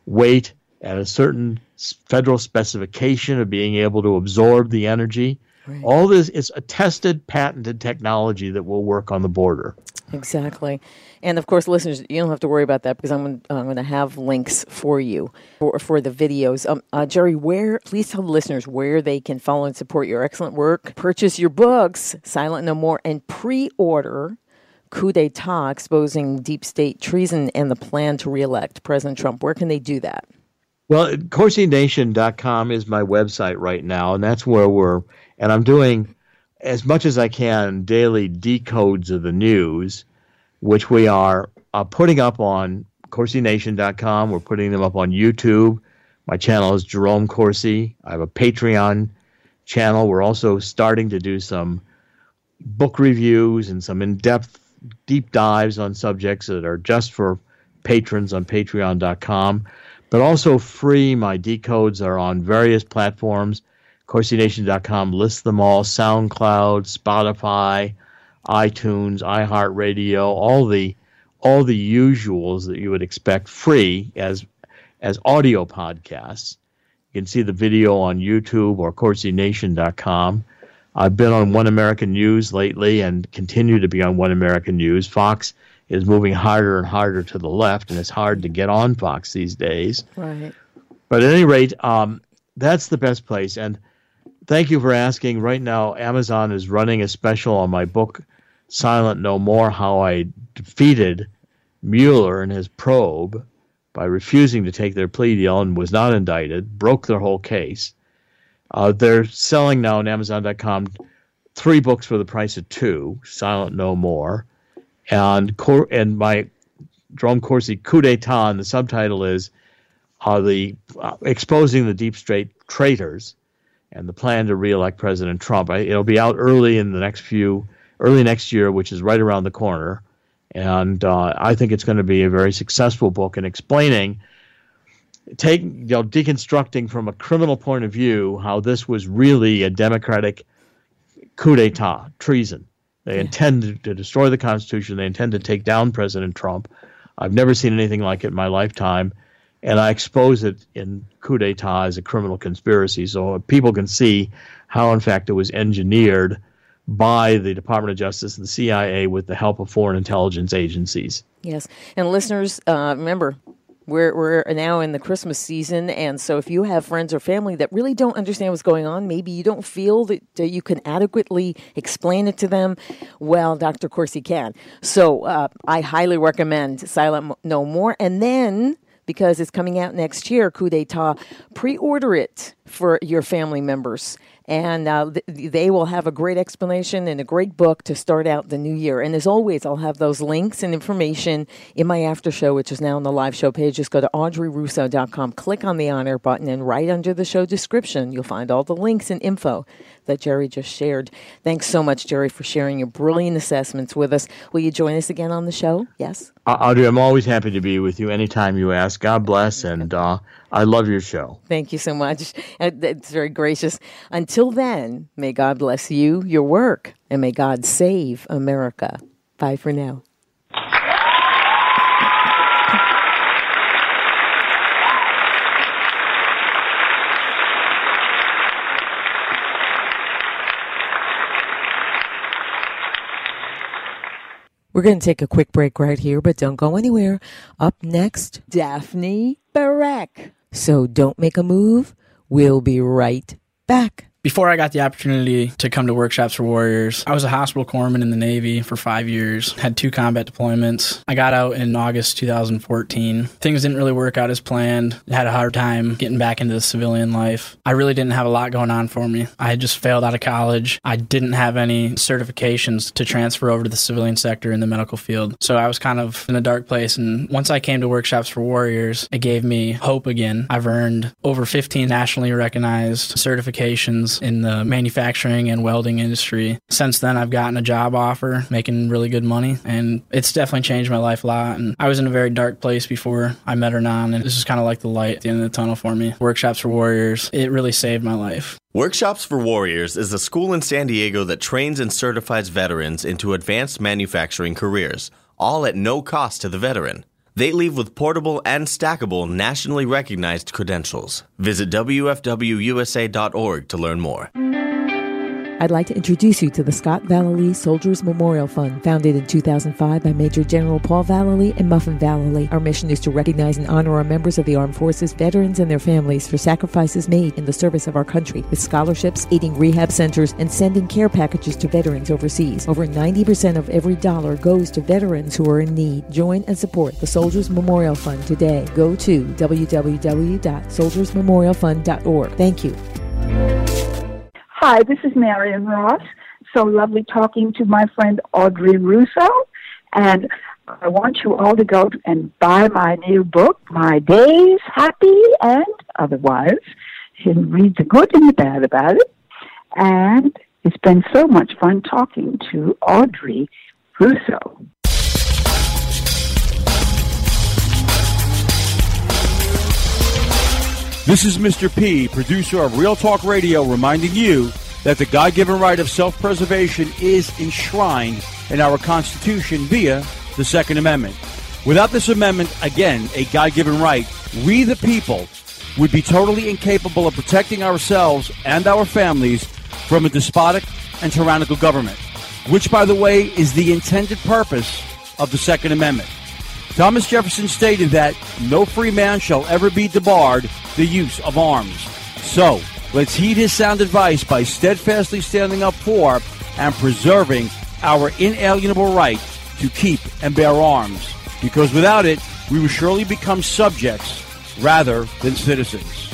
Speaker 29: weight at a certain federal specification of being able to absorb the energy. Right. All this is a tested, patented technology that will work on the border.
Speaker 6: Exactly. And of course, listeners, you don't have to worry about that because I'm, I'm going to have links for you for, for the videos. Um, uh, Jerry, where, please tell the listeners where they can follow and support your excellent work, purchase your books, Silent No More, and pre order coup d'etat exposing deep state treason and the plan to reelect President Trump. Where can they do that?
Speaker 29: Well, CorsiNation.com is my website right now, and that's where we're. And I'm doing as much as I can daily decodes of the news, which we are uh, putting up on CorsiNation.com. We're putting them up on YouTube. My channel is Jerome Corsi. I have a Patreon channel. We're also starting to do some book reviews and some in-depth deep dives on subjects that are just for patrons on patreon.com but also free. My decodes are on various platforms. CorsiNation.com lists them all SoundCloud, Spotify, iTunes, iHeartRadio, all the all the usuals that you would expect free as as audio podcasts. You can see the video on YouTube or CorsiNation.com. I've been on One American News lately and continue to be on One American News. Fox is moving harder and harder to the left, and it's hard to get on Fox these days.
Speaker 6: Right.
Speaker 29: But at any rate, um, that's the best place. And thank you for asking. Right now, Amazon is running a special on my book, Silent No More How I Defeated Mueller and his probe by refusing to take their plea deal and was not indicted, broke their whole case. Uh, they're selling now on Amazon.com three books for the price of two, Silent No More, and Cor- and my Jerome Corsi Coup d'etat, and the subtitle is uh, the uh, exposing the deep state traitors and the plan to reelect President Trump. I, it'll be out early in the next few, early next year, which is right around the corner, and uh, I think it's going to be a very successful book in explaining. Take you know, deconstructing from a criminal point of view how this was really a democratic coup d'etat, treason. They yeah. intend to destroy the Constitution. They intend to take down President Trump. I've never seen anything like it in my lifetime. And I expose it in coup d'etat as a criminal conspiracy so people can see how, in fact, it was engineered by the Department of Justice and the CIA with the help of foreign intelligence agencies.
Speaker 6: Yes. And listeners, uh, remember, we're, we're now in the Christmas season, and so if you have friends or family that really don't understand what's going on, maybe you don't feel that, that you can adequately explain it to them, well, Dr. Corsi can. So uh, I highly recommend Silent No More. And then, because it's coming out next year, Coup d'etat, pre order it for your family members and uh, th- they will have a great explanation and a great book to start out the new year. And as always, I'll have those links and information in my after show, which is now on the live show page. Just go to audreyrusso.com, click on the honor button, and right under the show description, you'll find all the links and info that Jerry just shared. Thanks so much, Jerry, for sharing your brilliant assessments with us. Will you join us again on the show? Yes?
Speaker 29: Audrey, I'm always happy to be with you anytime you ask. God bless, and uh, I love your show.
Speaker 6: Thank you so much. Uh, it's very gracious. Until then, may God bless you, your work, and may God save America. Bye for now. We're going to take a quick break right here, but don't go anywhere. Up next, Daphne Barak. So don't make a move. We'll be right back.
Speaker 9: Before I got the opportunity to come to Workshops for Warriors, I was a hospital corpsman in the Navy for five years, had two combat deployments. I got out in August 2014. Things didn't really work out as planned. Had a hard time getting back into the civilian life. I really didn't have a lot going on for me. I had just failed out of college. I didn't have any certifications to transfer over to the civilian sector in the medical field. So I was kind of in a dark place. And once I came to Workshops for Warriors, it gave me hope again. I've earned over 15 nationally recognized certifications in the manufacturing and welding industry. Since then, I've gotten a job offer making really good money, and it's definitely changed my life a lot. And I was in a very dark place before I met Hernan, and this is kind of like the light at the end of the tunnel for me. Workshops for Warriors, it really saved my life.
Speaker 10: Workshops for Warriors is a school in San Diego that trains and certifies veterans into advanced manufacturing careers, all at no cost to the veteran. They leave with portable and stackable nationally recognized credentials. Visit WFWUSA.org to learn more.
Speaker 6: I'd like to introduce you to the Scott Vallely Soldiers Memorial Fund, founded in 2005 by Major General Paul Vallely and Muffin Vallely. Our mission is to recognize and honor our members of the armed forces, veterans, and their families for sacrifices made in the service of our country, with scholarships, aiding rehab centers, and sending care packages to veterans overseas. Over 90% of every dollar goes to veterans who are in need. Join and support the Soldiers Memorial Fund today. Go to www.soldiersmemorialfund.org. Thank you.
Speaker 22: Hi, this is Marion Ross. So lovely talking to my friend Audrey Russo. And I want you all to go and buy my new book, My Days, Happy and Otherwise. And read the good and the bad about it. And it's been so much fun talking to Audrey Russo.
Speaker 27: This is Mr. P, producer of REELTalk Radio, reminding you that the God given right of self preservation is enshrined in our Constitution via the Second Amendment. Without this amendment, again, a God given right, we the people would be totally incapable of protecting ourselves and our families from a despotic and tyrannical government, which, by the way, is the intended purpose of the Second Amendment. Thomas Jefferson stated that no free man shall ever be debarred the use of arms. So, let's heed his sound advice by steadfastly standing up for and preserving our inalienable right to keep and bear arms.
Speaker 7: because without it, we will surely become subjects rather than citizens.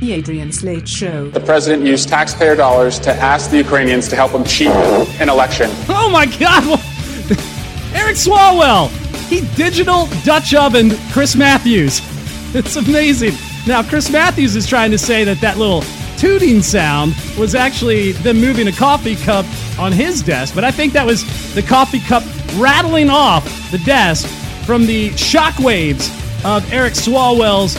Speaker 30: The Adrian Slate Show.
Speaker 31: The president used taxpayer dollars to ask the Ukrainians to help him cheat an election.
Speaker 32: Oh my God! Eric Swalwell! He digital Dutch oven Chris Matthews. It's amazing. Now, Chris Matthews is trying to say that that little tooting sound was actually them moving a coffee cup on his desk, but I think that was the coffee cup rattling off the desk from the shockwaves of Eric Swalwell's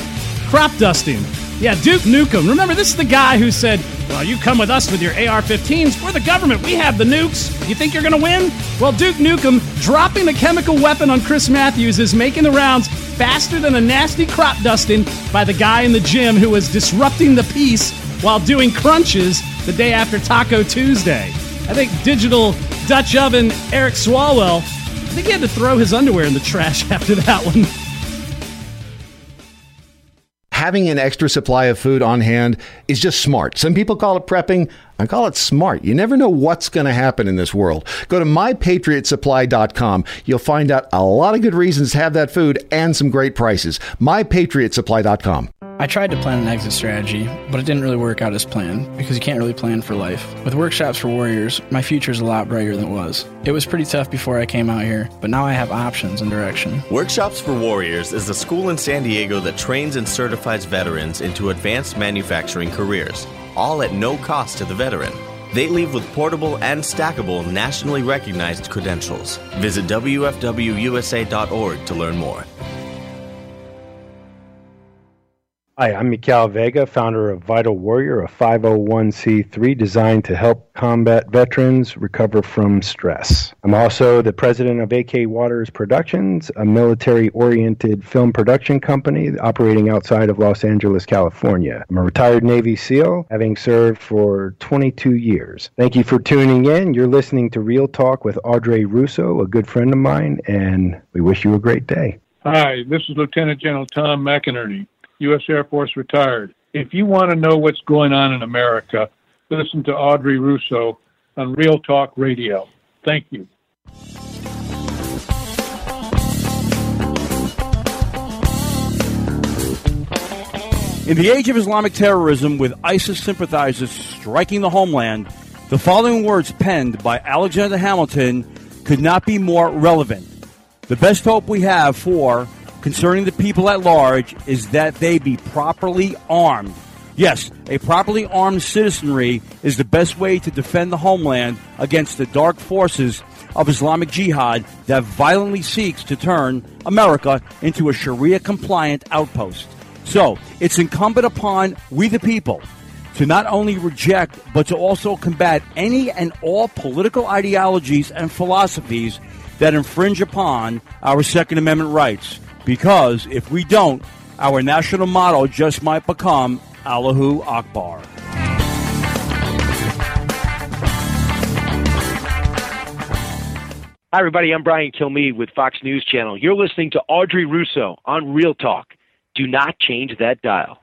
Speaker 32: crop dusting. Yeah, Duke Nukem. Remember, this is the guy who said, Well, you come with us with your AR 15s. We're the government. We have the nukes. You think you're going to win? Well, Duke Nukem dropping a chemical weapon on Chris Matthews is making the rounds faster than a nasty crop dusting by the guy in the gym who was disrupting the peace while doing crunches the day after Taco Tuesday. I think digital Dutch oven Eric Swalwell, I think he had to throw his underwear in the trash after that one
Speaker 33: having an extra supply of food on hand is just smart. Some people call it prepping. I call it smart. You never know what's going to happen in this world. Go to mypatriotsupply.com. You'll find out a lot of good reasons to have that food and some great prices. mypatriotsupply.com.
Speaker 9: I tried to plan an exit strategy, but it didn't really work out as planned because you can't really plan for life. With workshops for warriors, my future is a lot brighter than it was. It was pretty tough before I came out here, but now I have options and direction.
Speaker 10: Workshops for Warriors is a school in San Diego that trains and certifies veterans into advanced manufacturing careers, all at no cost to the veteran. They leave with portable and stackable nationally recognized credentials. Visit WFWUSA.org to learn more.
Speaker 34: Hi, I'm Mikal Vega, founder of Vital Warrior, a 501c3 designed to help combat veterans recover from stress. I'm also the president of AK Waters Productions, a military oriented film production company operating outside of Los Angeles, California. I'm a retired Navy SEAL, having served for 22 years. Thank you for tuning in. You're listening to REELTalk with Audrey Russo, a good friend of mine, and we wish you a great day.
Speaker 35: Hi, this is Lieutenant General Tom McInerney. U.S. Air Force retired. If you want to know what's going on in America, listen to Audrey Russo on REELTalk Radio. Thank you.
Speaker 7: In the age of Islamic terrorism, with ISIS sympathizers striking the homeland, the following words penned by Alexander Hamilton could not be more relevant. The best hope we have for concerning the people at large is that they be properly armed. Yes, a properly armed citizenry is the best way to defend the homeland against the dark forces of Islamic Jihad that violently seeks to turn America into a Sharia compliant outpost. So, it's incumbent upon we the people to not only reject but to also combat any and all political ideologies and philosophies that infringe upon our Second Amendment rights. Because if we don't, our national motto just might become Allahu Akbar.
Speaker 36: Hi, everybody. I'm Brian Kilmeade with Fox News Channel. You're listening to Audrey Russo on REELTalk. Do not change that dial.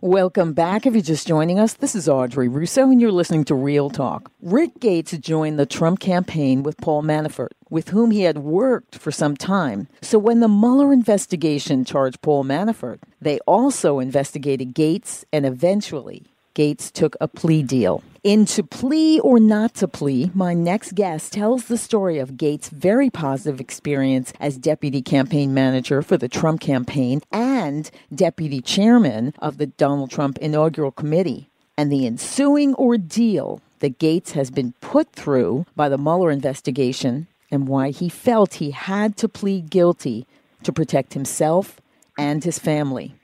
Speaker 6: Welcome back. If you're just joining us, this is Audrey Russo, and you're listening to REELTalk. Rick Gates joined the Trump campaign with Paul Manafort, with whom he had worked for some time. So when the Mueller investigation charged Paul Manafort, they also investigated Gates, and eventually Gates took a plea deal. In To Plea or Not to Plea, my next guest tells the story of Gates' very positive experience as deputy campaign manager for the Trump campaign and deputy chairman of the Donald Trump inaugural committee, and the ensuing ordeal that Gates has been put through by the Mueller investigation and why he felt he had to plead guilty to protect himself and his family.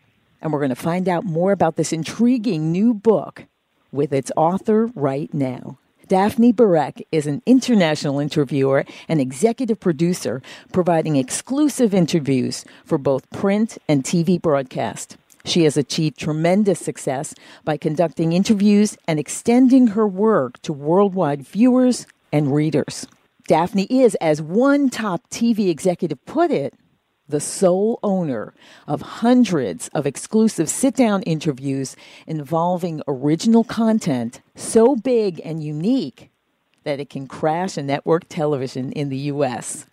Speaker 6: And we're going to find out more about this intriguing new book with its author right now. Daphne Barak is an international interviewer and executive producer, providing exclusive interviews for both print and TV broadcast. She has achieved tremendous success by conducting interviews and extending her work to worldwide viewers and readers. Daphne is, as one top TV executive put it, the sole owner of hundreds of exclusive sit down interviews involving original content so big and unique that it can crash a network television in the U.S.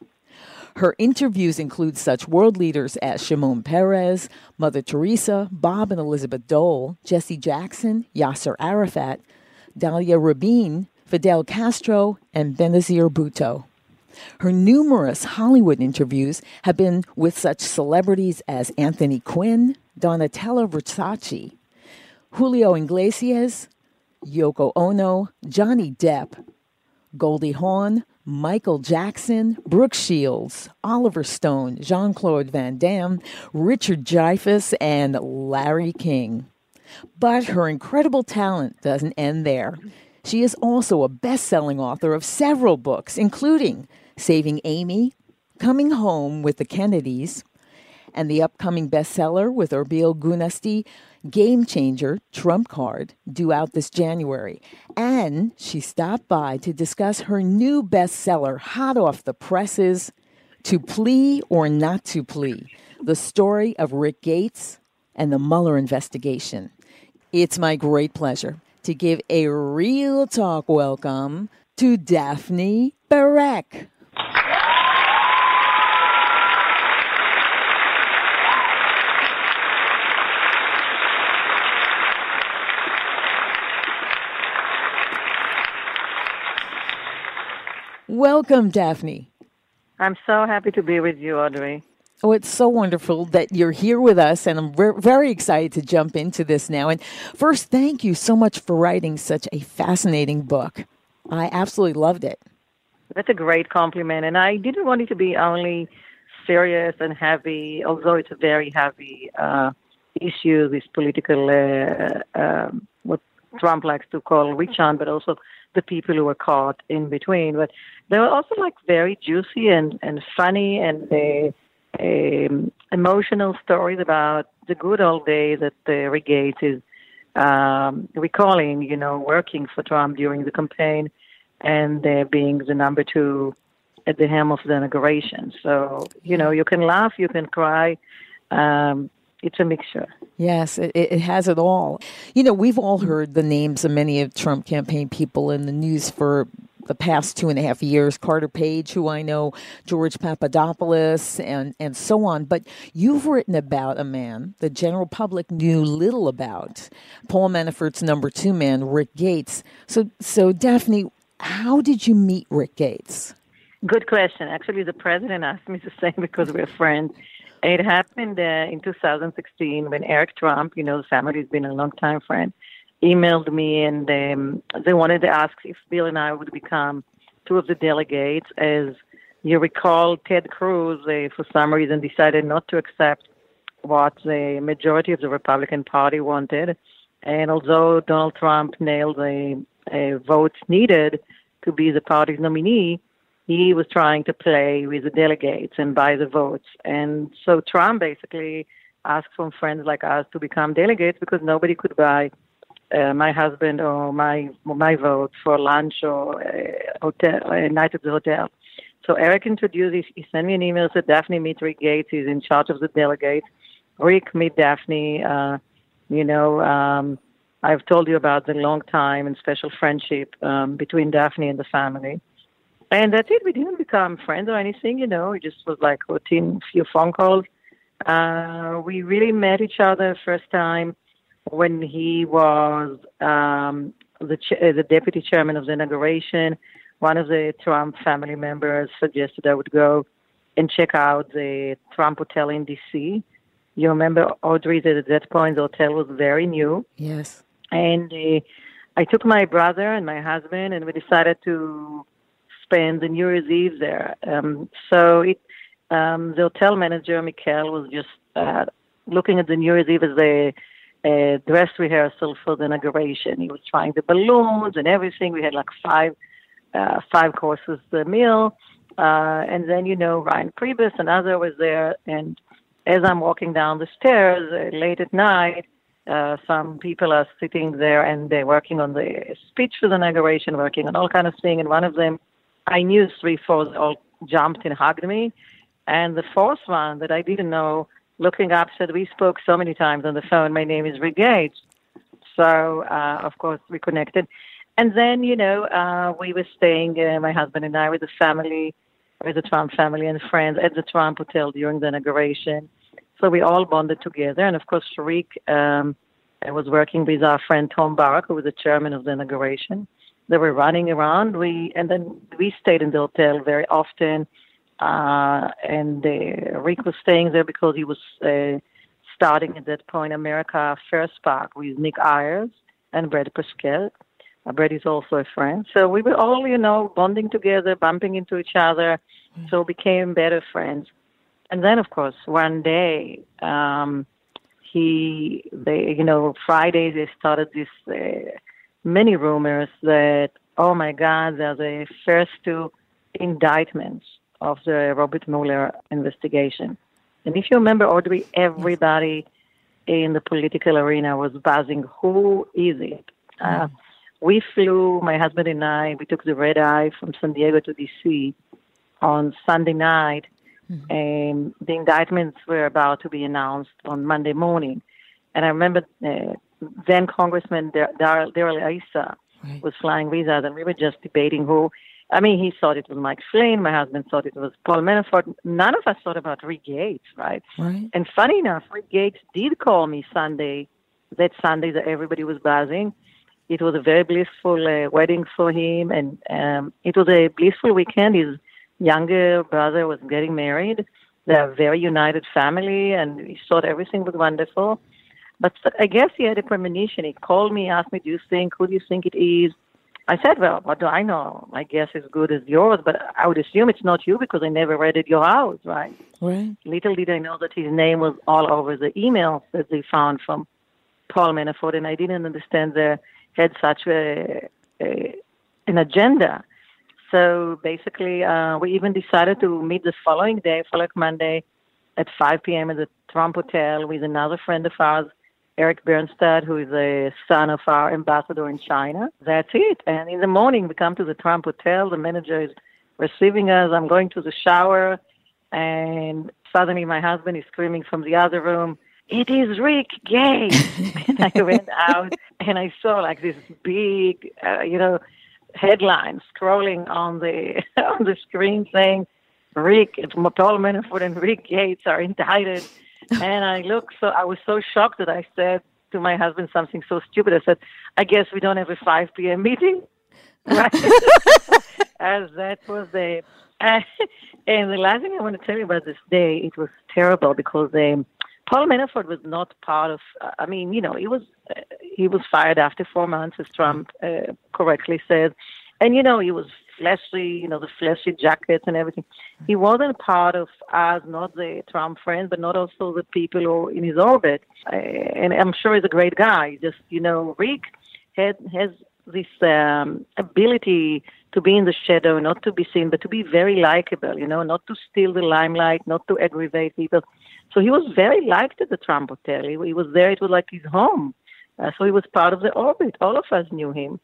Speaker 6: Her interviews include such world leaders as Shimon Peres, Mother Teresa, Bob and Elizabeth Dole, Jesse Jackson, Yasser Arafat, Dalia Rabin, Fidel Castro, and Benazir Bhutto. Her numerous Hollywood interviews have been with such celebrities as Anthony Quinn, Donatella Versace, Julio Iglesias, Yoko Ono, Johnny Depp, Goldie Hawn, Michael Jackson, Brooke Shields, Oliver Stone, Jean Claude Van Damme, Richard Dreyfuss, and Larry King. But her incredible talent doesn't end there. She is also a best selling author of several books, including Saving Amy, Coming Home with the Kennedys, and the upcoming bestseller with Erbil Gunasti, Game Changer, Trump Card, due out this January. And she stopped by to discuss her new bestseller, hot off the presses, To Plea or Not to Plea, the story of Rick Gates and the Mueller investigation. It's my great pleasure to give a real talk welcome to Daphne Barak. Welcome, Daphne.
Speaker 37: I'm so happy to be with you, Audrey.
Speaker 6: Oh, it's so wonderful that you're here with us, and I'm re- very excited to jump into this now. And first, thank you so much for writing such a fascinating book. I absolutely loved it.
Speaker 37: That's a great compliment, and I didn't want it to be only serious and heavy, although it's a very heavy uh, issue, this political, uh, um, what Trump likes to call witch hunt, but also the people who were caught in between. But they were also like very juicy and, and funny and um, emotional stories about the good old days that Rick Gates is um, recalling, you know, working for Trump during the campaign and uh, being the number two at the helm of the inauguration. So, you know, you can laugh, you can cry. Um, it's a mixture.
Speaker 6: Yes, it, it has it all. You know, we've all heard the names of many of Trump campaign people in the news for the past two and a half years, Carter Page, who I know, George Papadopoulos, and, and so on. But you've written about a man the general public knew little about, Paul Manafort's number two man, Rick Gates. So, so Daphne, how did you meet Rick Gates?
Speaker 37: Good question. Actually, the president asked me the same because we're friends. It happened uh, in 2016 when Eric Trump, you know, the family's been a long time friend, emailed me and um, they wanted to ask if Bill and I would become two of the delegates. As you recall, Ted Cruz, uh, for some reason, decided not to accept what the majority of the Republican Party wanted. And although Donald Trump nailed the uh, votes needed to be the party's nominee, he was trying to play with the delegates and buy the votes. And so Trump basically asked from friends like us to become delegates because nobody could buy uh, my husband or my my vote for lunch or a hotel a night at the hotel. So Eric introduced. He sent me an email said Daphne meet Rick Gates. He's in charge of the delegates. Rick meet Daphne. Uh, You know, um, I've told you about the long time and special friendship um, between Daphne and the family. And that's it. We didn't become friends or anything, you know. It just was like routine, few phone calls. Uh, we really met each other first time when he was um, the ch- uh, the deputy chairman of the inauguration. One of the Trump family members suggested I would go and check out the Trump Hotel in D.C. You remember, Audrey, that at that point the hotel was very new.
Speaker 6: Yes.
Speaker 37: And uh, I took my brother and my husband, and we decided to spend the New Year's Eve there. Um, so it, um, the hotel manager, Mikhail, was just uh, looking at the New Year's Eve as a, a dress rehearsal for the inauguration. He was trying the balloons and everything. We had like five uh, five courses the meal. Uh, and then, you know, Reince Priebus and other was there. And as I'm walking down the stairs uh, late at night, uh, some people are sitting there and they're working on the speech for the inauguration, working on all kind of thing. And one of them, I knew three, four all jumped and hugged me. And the fourth one that I didn't know, looking up, said, "We spoke so many times on the phone. My name is Rick Gates." So uh, of course we connected. And then, you know, uh, we were staying, uh, my husband and I, with the family, with the Trump family and friends at the Trump Hotel during the inauguration. So we all bonded together. And of course, Sharik um, was working with our friend Tom Barrack, who was the chairman of the inauguration. They were running around. We and then we stayed in the hotel very often. Uh, and uh, Rick was staying there because he was uh, starting at that point America First PAC with Nick Ayers and Brad Parscale. Uh, Brad is also a friend. So we were all, you know, bonding together, bumping into each other. So became better friends. And then, of course, one day, um, he, they, you know, Friday they started this uh, many rumors that, oh my God, they're the first two indictments of the Robert Mueller investigation. And if you remember, Audrey, everybody in the political arena was buzzing, who is it? Uh, we flew, my husband and I, we took the red eye from San Diego to DC on Sunday night. And the indictments were about to be announced on Monday morning. And I remember uh, then Congressman Dar- Dar- Darrell Issa was flying with us, and we were just debating who. I mean, he thought it was Mike Flynn. My husband thought it was Paul Manafort. None of us thought about Rick Gates, right?
Speaker 6: Right.
Speaker 37: And funny enough, Rick Gates did call me Sunday, that Sunday that everybody was buzzing. It was a very blissful uh, wedding for him, and um, it was a blissful weekend. His younger brother was getting married. They're a very united family, and he thought everything was wonderful. But I guess he had a premonition. He called me, asked me, "Do you think? Who do you think it is?" I said, "Well, what do I know? My guess is good as yours, but I would assume it's not you because I never read at your house, right?"
Speaker 6: Right.
Speaker 37: Little did I know that his name was all over the emails that they found from Paul Manafort, and I didn't understand they had such a, a an agenda. So basically, uh, we even decided to meet the following day, following Monday, at 5 p.m. at the Trump Hotel with another friend of ours, Eric Branstad, who is a son of our ambassador in China. That's it. And in the morning, we come to the Trump Hotel. The manager is receiving us. I'm going to the shower, and suddenly my husband is screaming from the other room, it is Rick Gates. and I went out and I saw like this big, uh, you know, headline scrolling on the on the screen saying Rick, Manafort and Rick Gates are indicted. And I looked so I was so shocked that I said to my husband something so stupid. I said, I guess we don't have a 5 p.m. meeting. Right? As that was the. and the last thing I want to tell you about this day, it was terrible because um, Paul Manafort was not part of. I mean, you know, he was uh, he was fired after four months, as Trump uh, correctly said, and you know, he was flashy, you know, the flashy jackets and everything. He wasn't part of us, not the Trump friends, but not also the people who in his orbit. Uh, and I'm sure he's a great guy. Just you know, Rick had has this um, ability to be in the shadow, not to be seen, but to be very likable. You know, not to steal the limelight, not to aggravate people. So he was very liked at the Trump Hotel. He, he was there. It was like his home. Uh, so he was part of the orbit. All of us knew him.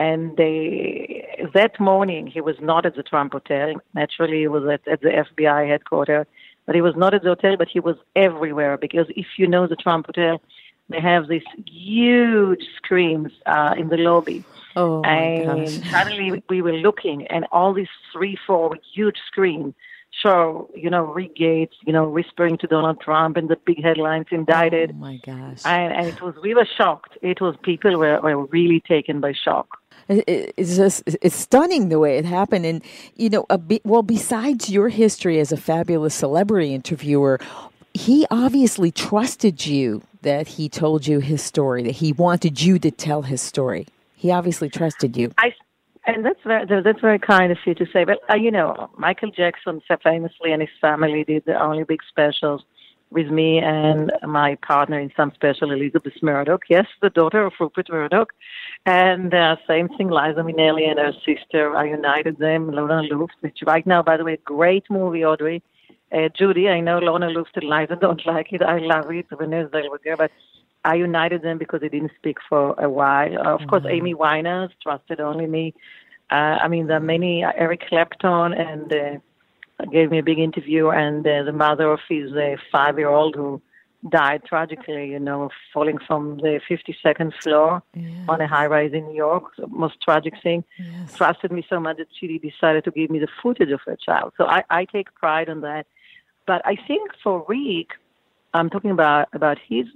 Speaker 37: And they, that morning, he was not at the Trump Hotel. Naturally, he was at, at the FBI headquarters. But he was not at the hotel, but he was everywhere. Because if you know the Trump Hotel, they have these huge screens uh, in the lobby.
Speaker 6: Oh, my
Speaker 37: and suddenly we were looking, and all these three, four huge screens show, you know, Rick Gates, you know, whispering to Donald Trump, and the big headlines indicted.
Speaker 6: Oh my gosh!
Speaker 37: And, and it was, we were shocked. It was people were, were really taken by shock.
Speaker 6: It- it- It's just it's stunning the way it happened, and you know, be, well, besides your history as a fabulous celebrity interviewer, he obviously trusted you that he told you his story, that he wanted you to tell his story. He obviously trusted you.
Speaker 37: I, and that's very that's very kind of you to say. But uh, you know, Michael Jackson famously and his family did the only big specials with me and my partner in some special, Elizabeth Murdoch. Yes, the daughter of Rupert Murdoch. And uh, same thing, Liza Minnelli and her sister. I united them, Lorna Luft, which right now, by the way, great movie, Audrey. Uh, Judy, I know Lorna Luft and Liza don't like it. I love it. Renee Zellweger, but I united them because they didn't speak for a while. Uh, of course, Amy Winehouse trusted only me. Uh, I mean, there are many. Uh, Eric Clapton and uh, gave me a big interview, and uh, the mother of his uh, five-year-old who died tragically. You know, falling from the 52nd floor on a high-rise in New York. The most tragic thing. Trusted me so much that she decided to give me the footage of her child. So I, I take pride in that. But I think for Rick, I'm talking about about his.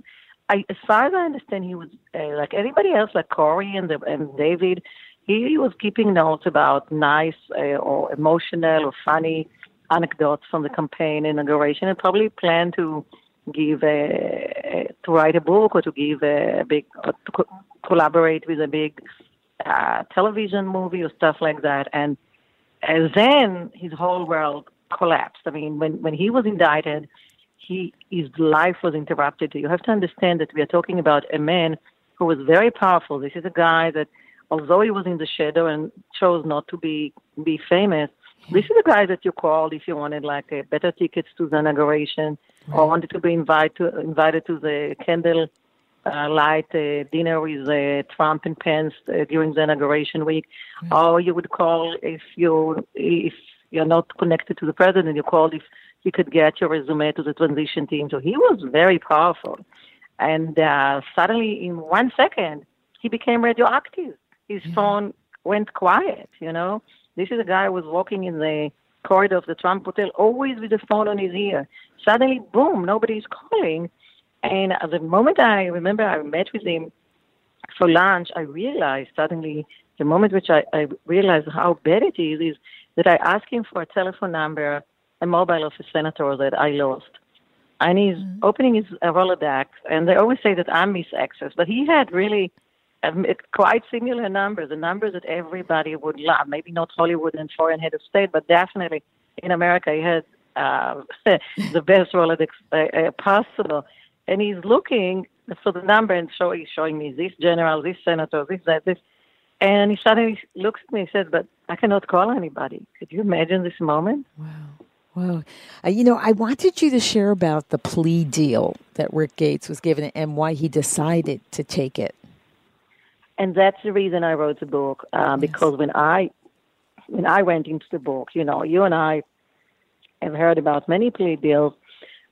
Speaker 37: I, as far as I understand, he was uh, like anybody else, like Corey and the, and David. He was keeping notes about nice uh, or emotional or funny anecdotes from the campaign inauguration, and probably planned to give a, to write a book or to give a, big to co- collaborate with a big uh, television movie or stuff like that. And, and then his whole world collapsed. I mean, when when he was indicted, he his life was interrupted. You have to understand that we are talking about a man who was very powerful. This is a guy that, although he was in the shadow and chose not to be be famous, this is the guy that you called if you wanted like uh, better tickets to the inauguration or wanted to be invited to invited to the candle uh, light uh, dinner with uh, Trump and Pence uh, during the inauguration week, or you would call if you if you're not connected to the president, you called if you could get your resume to the transition team. So he was very powerful, and uh, suddenly in one second he became radioactive. His phone went quiet. You know, this is a guy who was walking in the corridor of the Trump hotel, always with the phone on his ear. Suddenly, boom, nobody's calling. And at the moment I remember I met with him for lunch, I realized suddenly, the moment which I, I realized how bad it is, is that I asked him for a telephone number, a mobile of a senator that I lost. And he's opening his uh, Rolodex, and they always say that I'm Miss Access, but he had really um, it- quite similar numbers, the numbers that everybody would love. Maybe not Hollywood and foreign head of state, but definitely in America, he had uh, the best Rolodex uh, uh, possible. And he's looking for the number and show, he's showing me this general, this senator, this, that, this. And he suddenly looks at me and says, But I cannot call anybody. Could you imagine this moment?
Speaker 6: Wow. Uh, you know, I wanted you to share about the plea deal that Rick Gates was given and why he decided to take it.
Speaker 37: And that's the reason I wrote the book uh, because when I when I went into the book, you know, you and I have heard about many plea deals,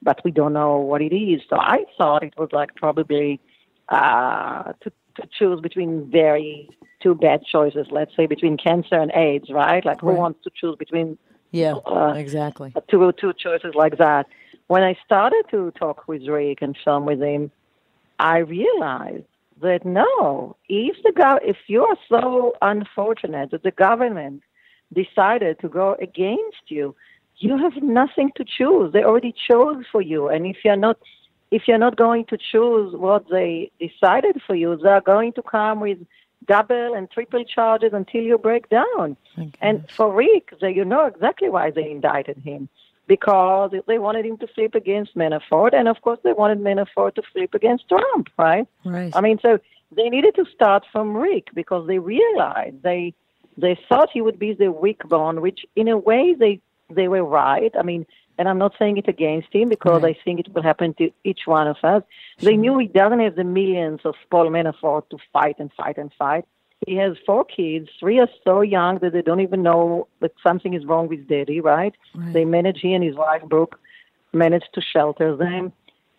Speaker 37: but we don't know what it is. So I thought it was like probably uh, to to choose between very two bad choices. Let's say between cancer and AIDS, right? Like who wants to choose between
Speaker 6: Yeah,
Speaker 37: uh,
Speaker 6: exactly.
Speaker 37: two two choices like that. When I started to talk with Rick and film with him, I realized that no, if the gov- if you are so unfortunate that the government decided to go against you, you have nothing to choose. They already chose for you, and if you're not if you're not going to choose what they decided for you, they're going to come with double and triple charges until you break down. And for Rick, they, you know exactly why they indicted him. Because they wanted him to flip against Manafort, and of course they wanted Manafort to flip against Trump, right?
Speaker 6: Right.
Speaker 37: I mean, so they needed to start from Rick because they realized they they thought he would be the weak bone, which in a way they they were right. I mean, and I'm not saying it against him because I think it will happen to each one of us. They knew he doesn't have the millions of Paul Manafort to fight and fight and fight. He has four kids. Three are so young that they don't even know that something is wrong with daddy, right?
Speaker 6: Right.
Speaker 37: They manage, he and his wife, Brooke, managed to shelter them.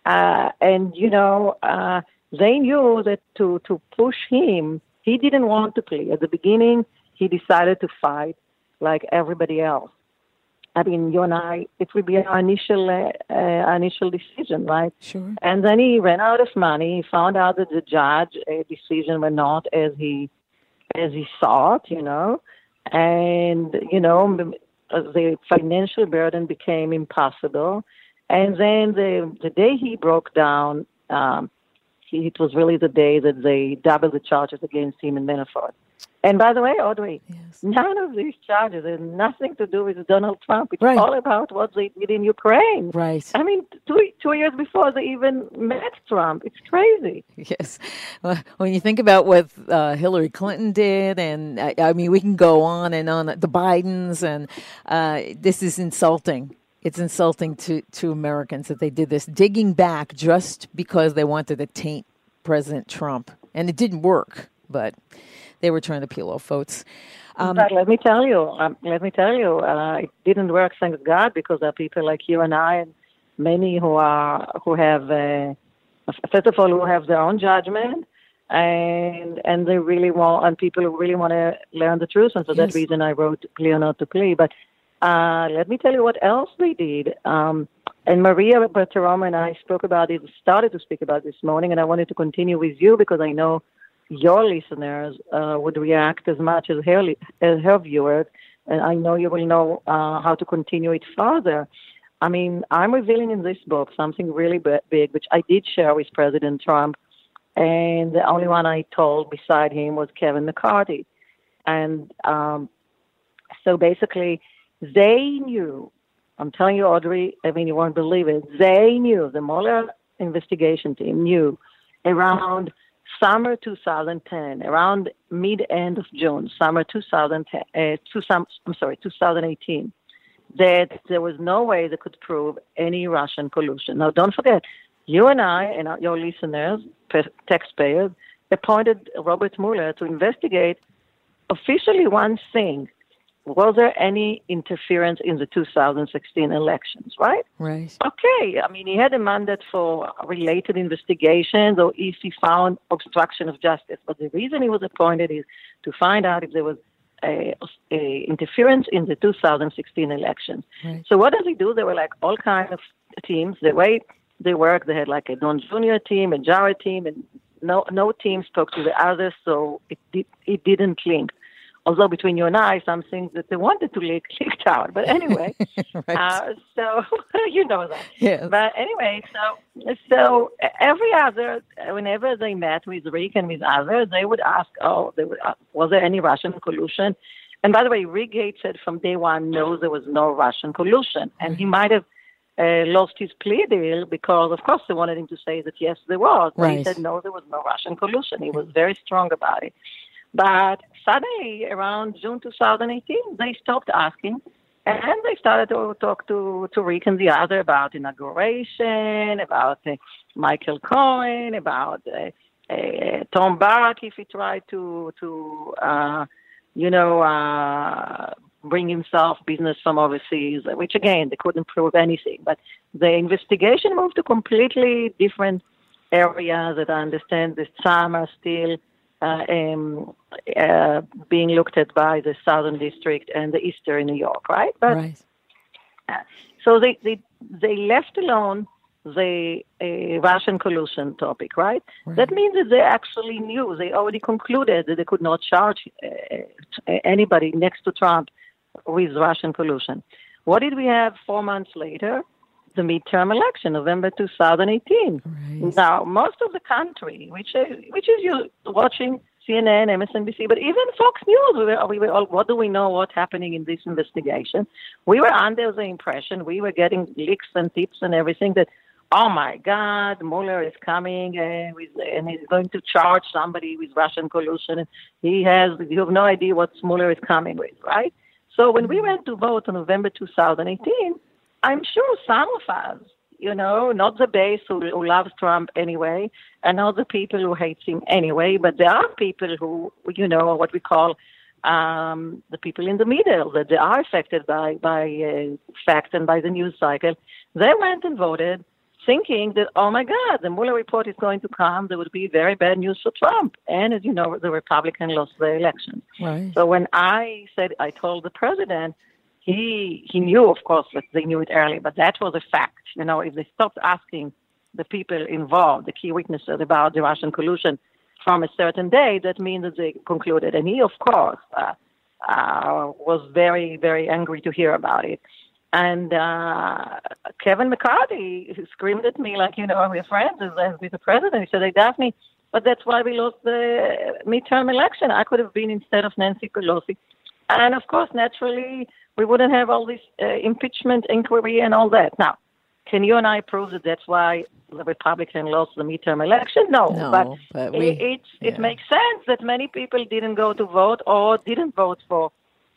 Speaker 37: Uh, and, you know, uh, they knew that to, to push him, he didn't want to play. At the beginning, he decided to fight like everybody else. I mean, you and I, it would be our initial uh, uh, initial decision, right?
Speaker 6: Sure.
Speaker 37: And then he ran out of money. He found out that the judge uh, decision were not as he as he thought, you know, and you know the financial burden became impossible. And then the the day he broke down, um, he, it was really the day that they doubled the charges against him in Manafort. And by the way, Audrey, none of these charges have nothing to do with Donald Trump. It's all about what they did in Ukraine.
Speaker 6: Right.
Speaker 37: I mean, two, two years before they even met Trump. It's crazy.
Speaker 6: Yes. Well, when you think about what uh, Hillary Clinton did, and uh, I mean, we can go on and on. The Bidens, and uh, this is insulting. It's insulting to, to Americans that they did this, digging back just because they wanted to taint President Trump. And it didn't work, but they were trying to peel off votes. Um,
Speaker 37: but let me tell you, um, let me tell you, uh, it didn't work. Thank God, because there are people like you and I, and many who are who have, uh, first of all, who have their own judgment, and and they really want, and people who really want to learn the truth. And for that reason, I wrote "Plea Not to Plea." But uh, let me tell you what else they did. Um, and Maria Bartiromo and I spoke about it, started to speak about it this morning, and I wanted to continue with you because I know your listeners uh, would react as much as her, as her viewers, and I know you will know uh, how to continue it further. I mean, I'm revealing in this book something really big, which I did share with President Trump, and the only one I told beside him was Kevin McCarthy. And um, so basically, they knew, I'm telling you, Audrey, I mean, you won't believe it, they knew, the Mueller investigation team knew around summer 2010, around mid end of June, summer 2010, uh, two, some, I'm sorry, 2018, that there was no way they could prove any Russian collusion. Now, don't forget, you and I and our- your listeners, pa- taxpayers, appointed Robert Mueller to investigate officially one thing. Was there any interference in the 2016 elections, right?
Speaker 6: Right.
Speaker 37: Okay, I mean, he had a mandate for related investigations or if he found obstruction of justice. But the reason he was appointed is to find out if there was a, a interference in the 2016 elections.
Speaker 6: Right.
Speaker 37: So what does he do? There were like all kinds of teams. The way they work, they had like a Jr. team, a Jared team, and no no team spoke to the others, so it it didn't link. Although between you and I, some things that they wanted to leak leaked out. But anyway, uh, so you know that.
Speaker 6: Yes.
Speaker 37: But anyway, so so every other, whenever they met with Rick and with others, they would ask, "Oh, they would, ask, was there any Russian collusion?" And by the way, Rick Gates said from day one, no, there was no Russian collusion, and he might have uh, lost his plea deal because, of course, they wanted him to say that yes, there was. But he said no, there was no Russian collusion. He was very strong about it. But suddenly, around June 2018, they stopped asking, and they started to talk to, to Rick and the other about inauguration, about uh, Michael Cohen, about uh, uh, Tom Barrack if he tried to to uh, you know uh, bring himself business from overseas, which again they couldn't prove anything. But the investigation moved to completely different areas that I understand this summer still um, uh, being looked at by the Southern District and the Eastern New York, right? But
Speaker 6: right.
Speaker 37: uh, so they, they they left alone the uh, Russian collusion topic, right? That means that they actually knew, they already concluded that they could not charge uh, anybody next to Trump with Russian collusion. What did we have four months later? The midterm election, November 2018. Now, most of the country, which is, which is you watching CNN, MSNBC, but even Fox News, we were, we were all, what do we know what's happening in this investigation? We were under the impression, we were getting leaks and tips and everything that, oh my God, Mueller is coming uh, with, and he's going to charge somebody with Russian collusion. And he has, you have no idea what Mueller is coming with, right? So when we went to vote on November 2018, I'm sure some of us, you know, not the base who, who loves Trump anyway, and not the people who hate him anyway, but there are people who, you know, what we call um, the people in the middle, that they are affected by, by uh, fact and by the news cycle. They went and voted thinking that, oh my God, the Mueller report is going to come. There would be very bad news for Trump. And as you know, the Republican lost the election.
Speaker 6: Right.
Speaker 37: So when I said, I told the president, he he knew, of course, that they knew it early, but that was a fact. You know, if they stopped asking the people involved, the key witnesses about the Russian collusion from a certain day, that means that they concluded. And he, of course, uh, uh, was very, very angry to hear about it. And uh, Kevin McCarthy screamed at me like, you know, we're friends as, with the president. He said, hey, Daphne, but that's why we lost the midterm election. I could have been instead of Nancy Pelosi. And of course, naturally, we wouldn't have all this uh, impeachment inquiry and all that. Now, can you and I prove that that's why the Republican lost the midterm election? No,
Speaker 6: No,
Speaker 37: but,
Speaker 6: but we-
Speaker 37: it, it's, it makes sense that many people didn't go to vote or didn't vote for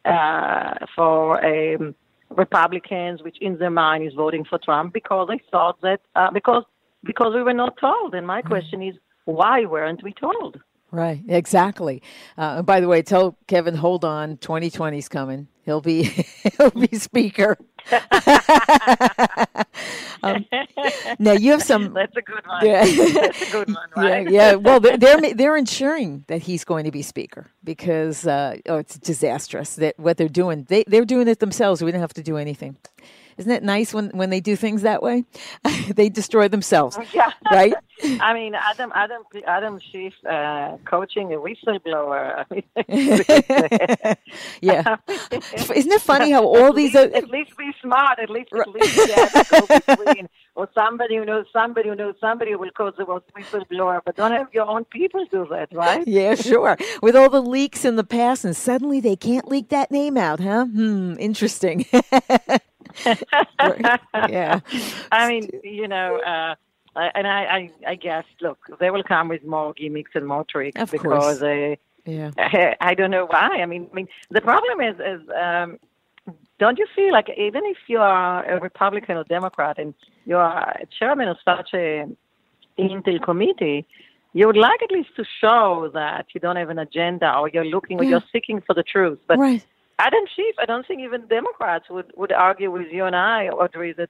Speaker 37: uh, for um, Republicans, which in their mind is voting for Trump because they thought that uh, because because we were not told. And my question is, why weren't we told?
Speaker 6: Right, exactly. Uh, by the way, tell Kevin, hold on, 2020's coming. He'll be he'll be speaker. um, now you have some.
Speaker 37: That's a good one.
Speaker 6: Yeah.
Speaker 37: That's a good one, right?
Speaker 6: Yeah, yeah. Well, they're, they're they're ensuring that he's going to be speaker because uh, oh, it's disastrous that what they're doing. They they're doing it themselves. We don't have to do anything. Isn't it nice when when they do things that way? they destroy themselves.
Speaker 37: Yeah.
Speaker 6: Right.
Speaker 37: I mean, Adam, Adam, Adam Schiff uh, coaching a whistleblower.
Speaker 6: Yeah. Isn't it funny how all
Speaker 37: at
Speaker 6: these
Speaker 37: least,
Speaker 6: are-
Speaker 37: at least be smart. At least, at least to go between, or somebody who knows somebody who knows somebody who will cause the whistleblower. But don't have your own people do that, right?
Speaker 6: Yeah, sure. With all the leaks in the past, and suddenly they can't leak that name out, huh? Hmm, interesting. Yeah.
Speaker 37: I mean, you know, uh, and I, I, I guess, look, they will come with more gimmicks and more tricks
Speaker 6: Of
Speaker 37: because they.
Speaker 6: Yeah.
Speaker 37: I don't know why. I mean, I mean, the problem is, is um, don't you feel like even if you are a Republican or Democrat and you are a chairman of such a Intel committee, you would like at least to show that you don't have an agenda or you're looking or you're seeking for the truth. But
Speaker 6: Right.
Speaker 37: Adam Schiff, I don't think even Democrats would, would argue with you and I, Audrey, that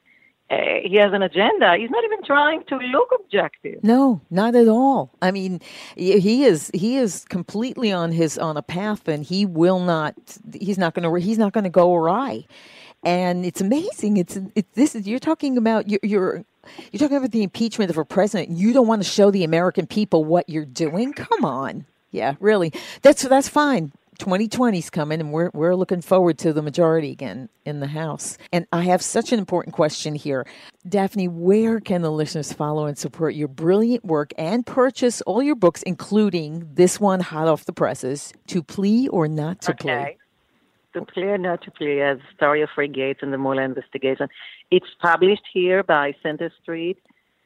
Speaker 37: uh, he has an agenda. He's not even trying to look objective.
Speaker 6: No, not at all. I mean, he is he is completely on his on a path, and he will not. He's not going to. He's not going to go awry. And it's amazing. It's it, this is you're talking about you're, you're you're talking about the impeachment of a president. You don't want to show the American people what you're doing. Come on, yeah, really. That's that's fine. 2020's coming, and we're we're looking forward to the majority again in the House. And I have such an important question here, Daphne. Where can the listeners follow and support your brilliant work and purchase all your books, including this one, hot off the presses, "To Plea or Not to Plea"?
Speaker 37: To plea or not to plea, as Story of Free Gates and the Mueller investigation. It's published here by Center Street,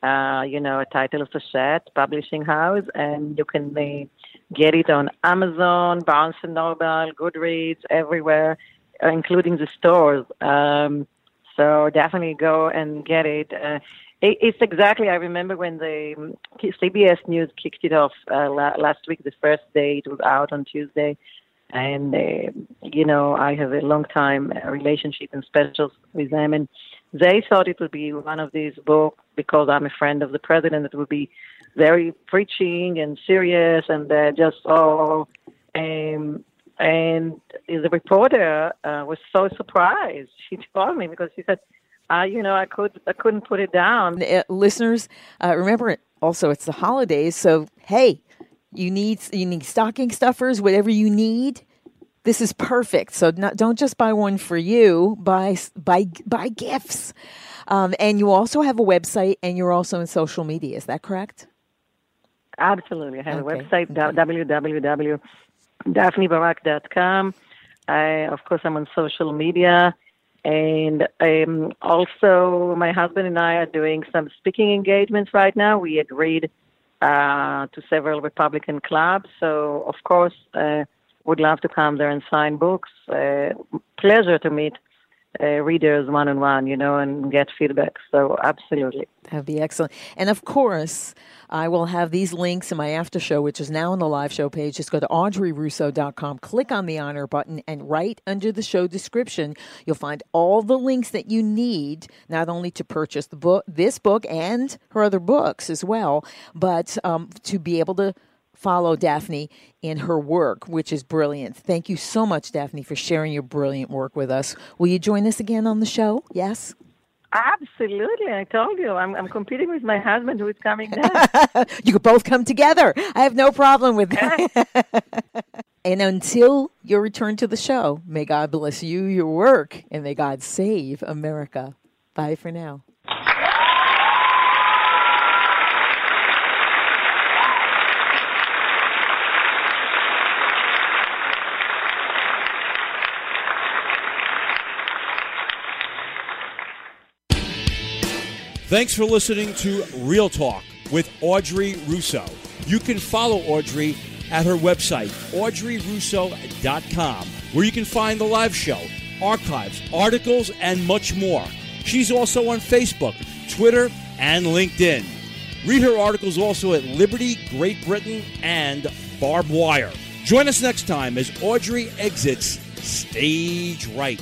Speaker 37: uh, you know, a title of the set, publishing house, and you can uh, get it on Amazon, Barnes and Noble, Goodreads, everywhere, uh, including the stores. Um, so definitely go and get it. Uh, it it's exactly. I remember when the um, CBS News kicked it off uh, la- last week. The first day it was out on Tuesday, and you know I have a long time relationship and specials with them, and they thought it would be one of these books because I'm a friend of the president. It would be very preaching and serious, and uh, just oh, um, and the reporter uh, was so surprised. She told me because she said, uh, you know, I could I couldn't put it down.
Speaker 6: Uh, listeners, uh, remember also it's the holidays, so hey, you need you need stocking stuffers, whatever you need. This is perfect. So not, don't just buy one for you. Buy buy buy gifts, um, and you also have a website, and you're also in social media. Is that correct?
Speaker 37: Absolutely. I have
Speaker 6: Okay,
Speaker 37: a website, www.daphnebarak.com. I, of course, I'm on social media. And um, also, my husband and I are doing some speaking engagements right now. We agreed uh, to several Republican clubs. So, of course, uh, would love to come there and sign books. Uh, pleasure to meet uh, readers one on one, you know, and get feedback. So absolutely.
Speaker 6: That'd be excellent. And of course, I will have these links in my after show, which is now on the live show page. Just go to audreyrusso.com, click on the honor button, and right under the show description, you'll find all the links that you need, not only to purchase the book, this book and her other books as well, but um, to be able to follow Daphne in her work, which is brilliant. Thank you so much, Daphne, for sharing your brilliant work with us. Will you join us again on the show? Yes?
Speaker 37: Absolutely. I told you. I'm, I'm competing with my husband who is coming now.
Speaker 6: you could both come together. I have no problem with that. and until your return to the show, may God bless you, your work, and may God save America. Bye for now.
Speaker 7: Thanks for listening to REELTalk with Audrey Russo. You can follow Audrey at her website, audreyrusso.com, where you can find the live show, archives, articles, and much more. She's also on Facebook, Twitter, and LinkedIn. Read her articles also at Liberty, Great Britain, and Barbed Wire. Join us next time as Audrey exits Stage Right.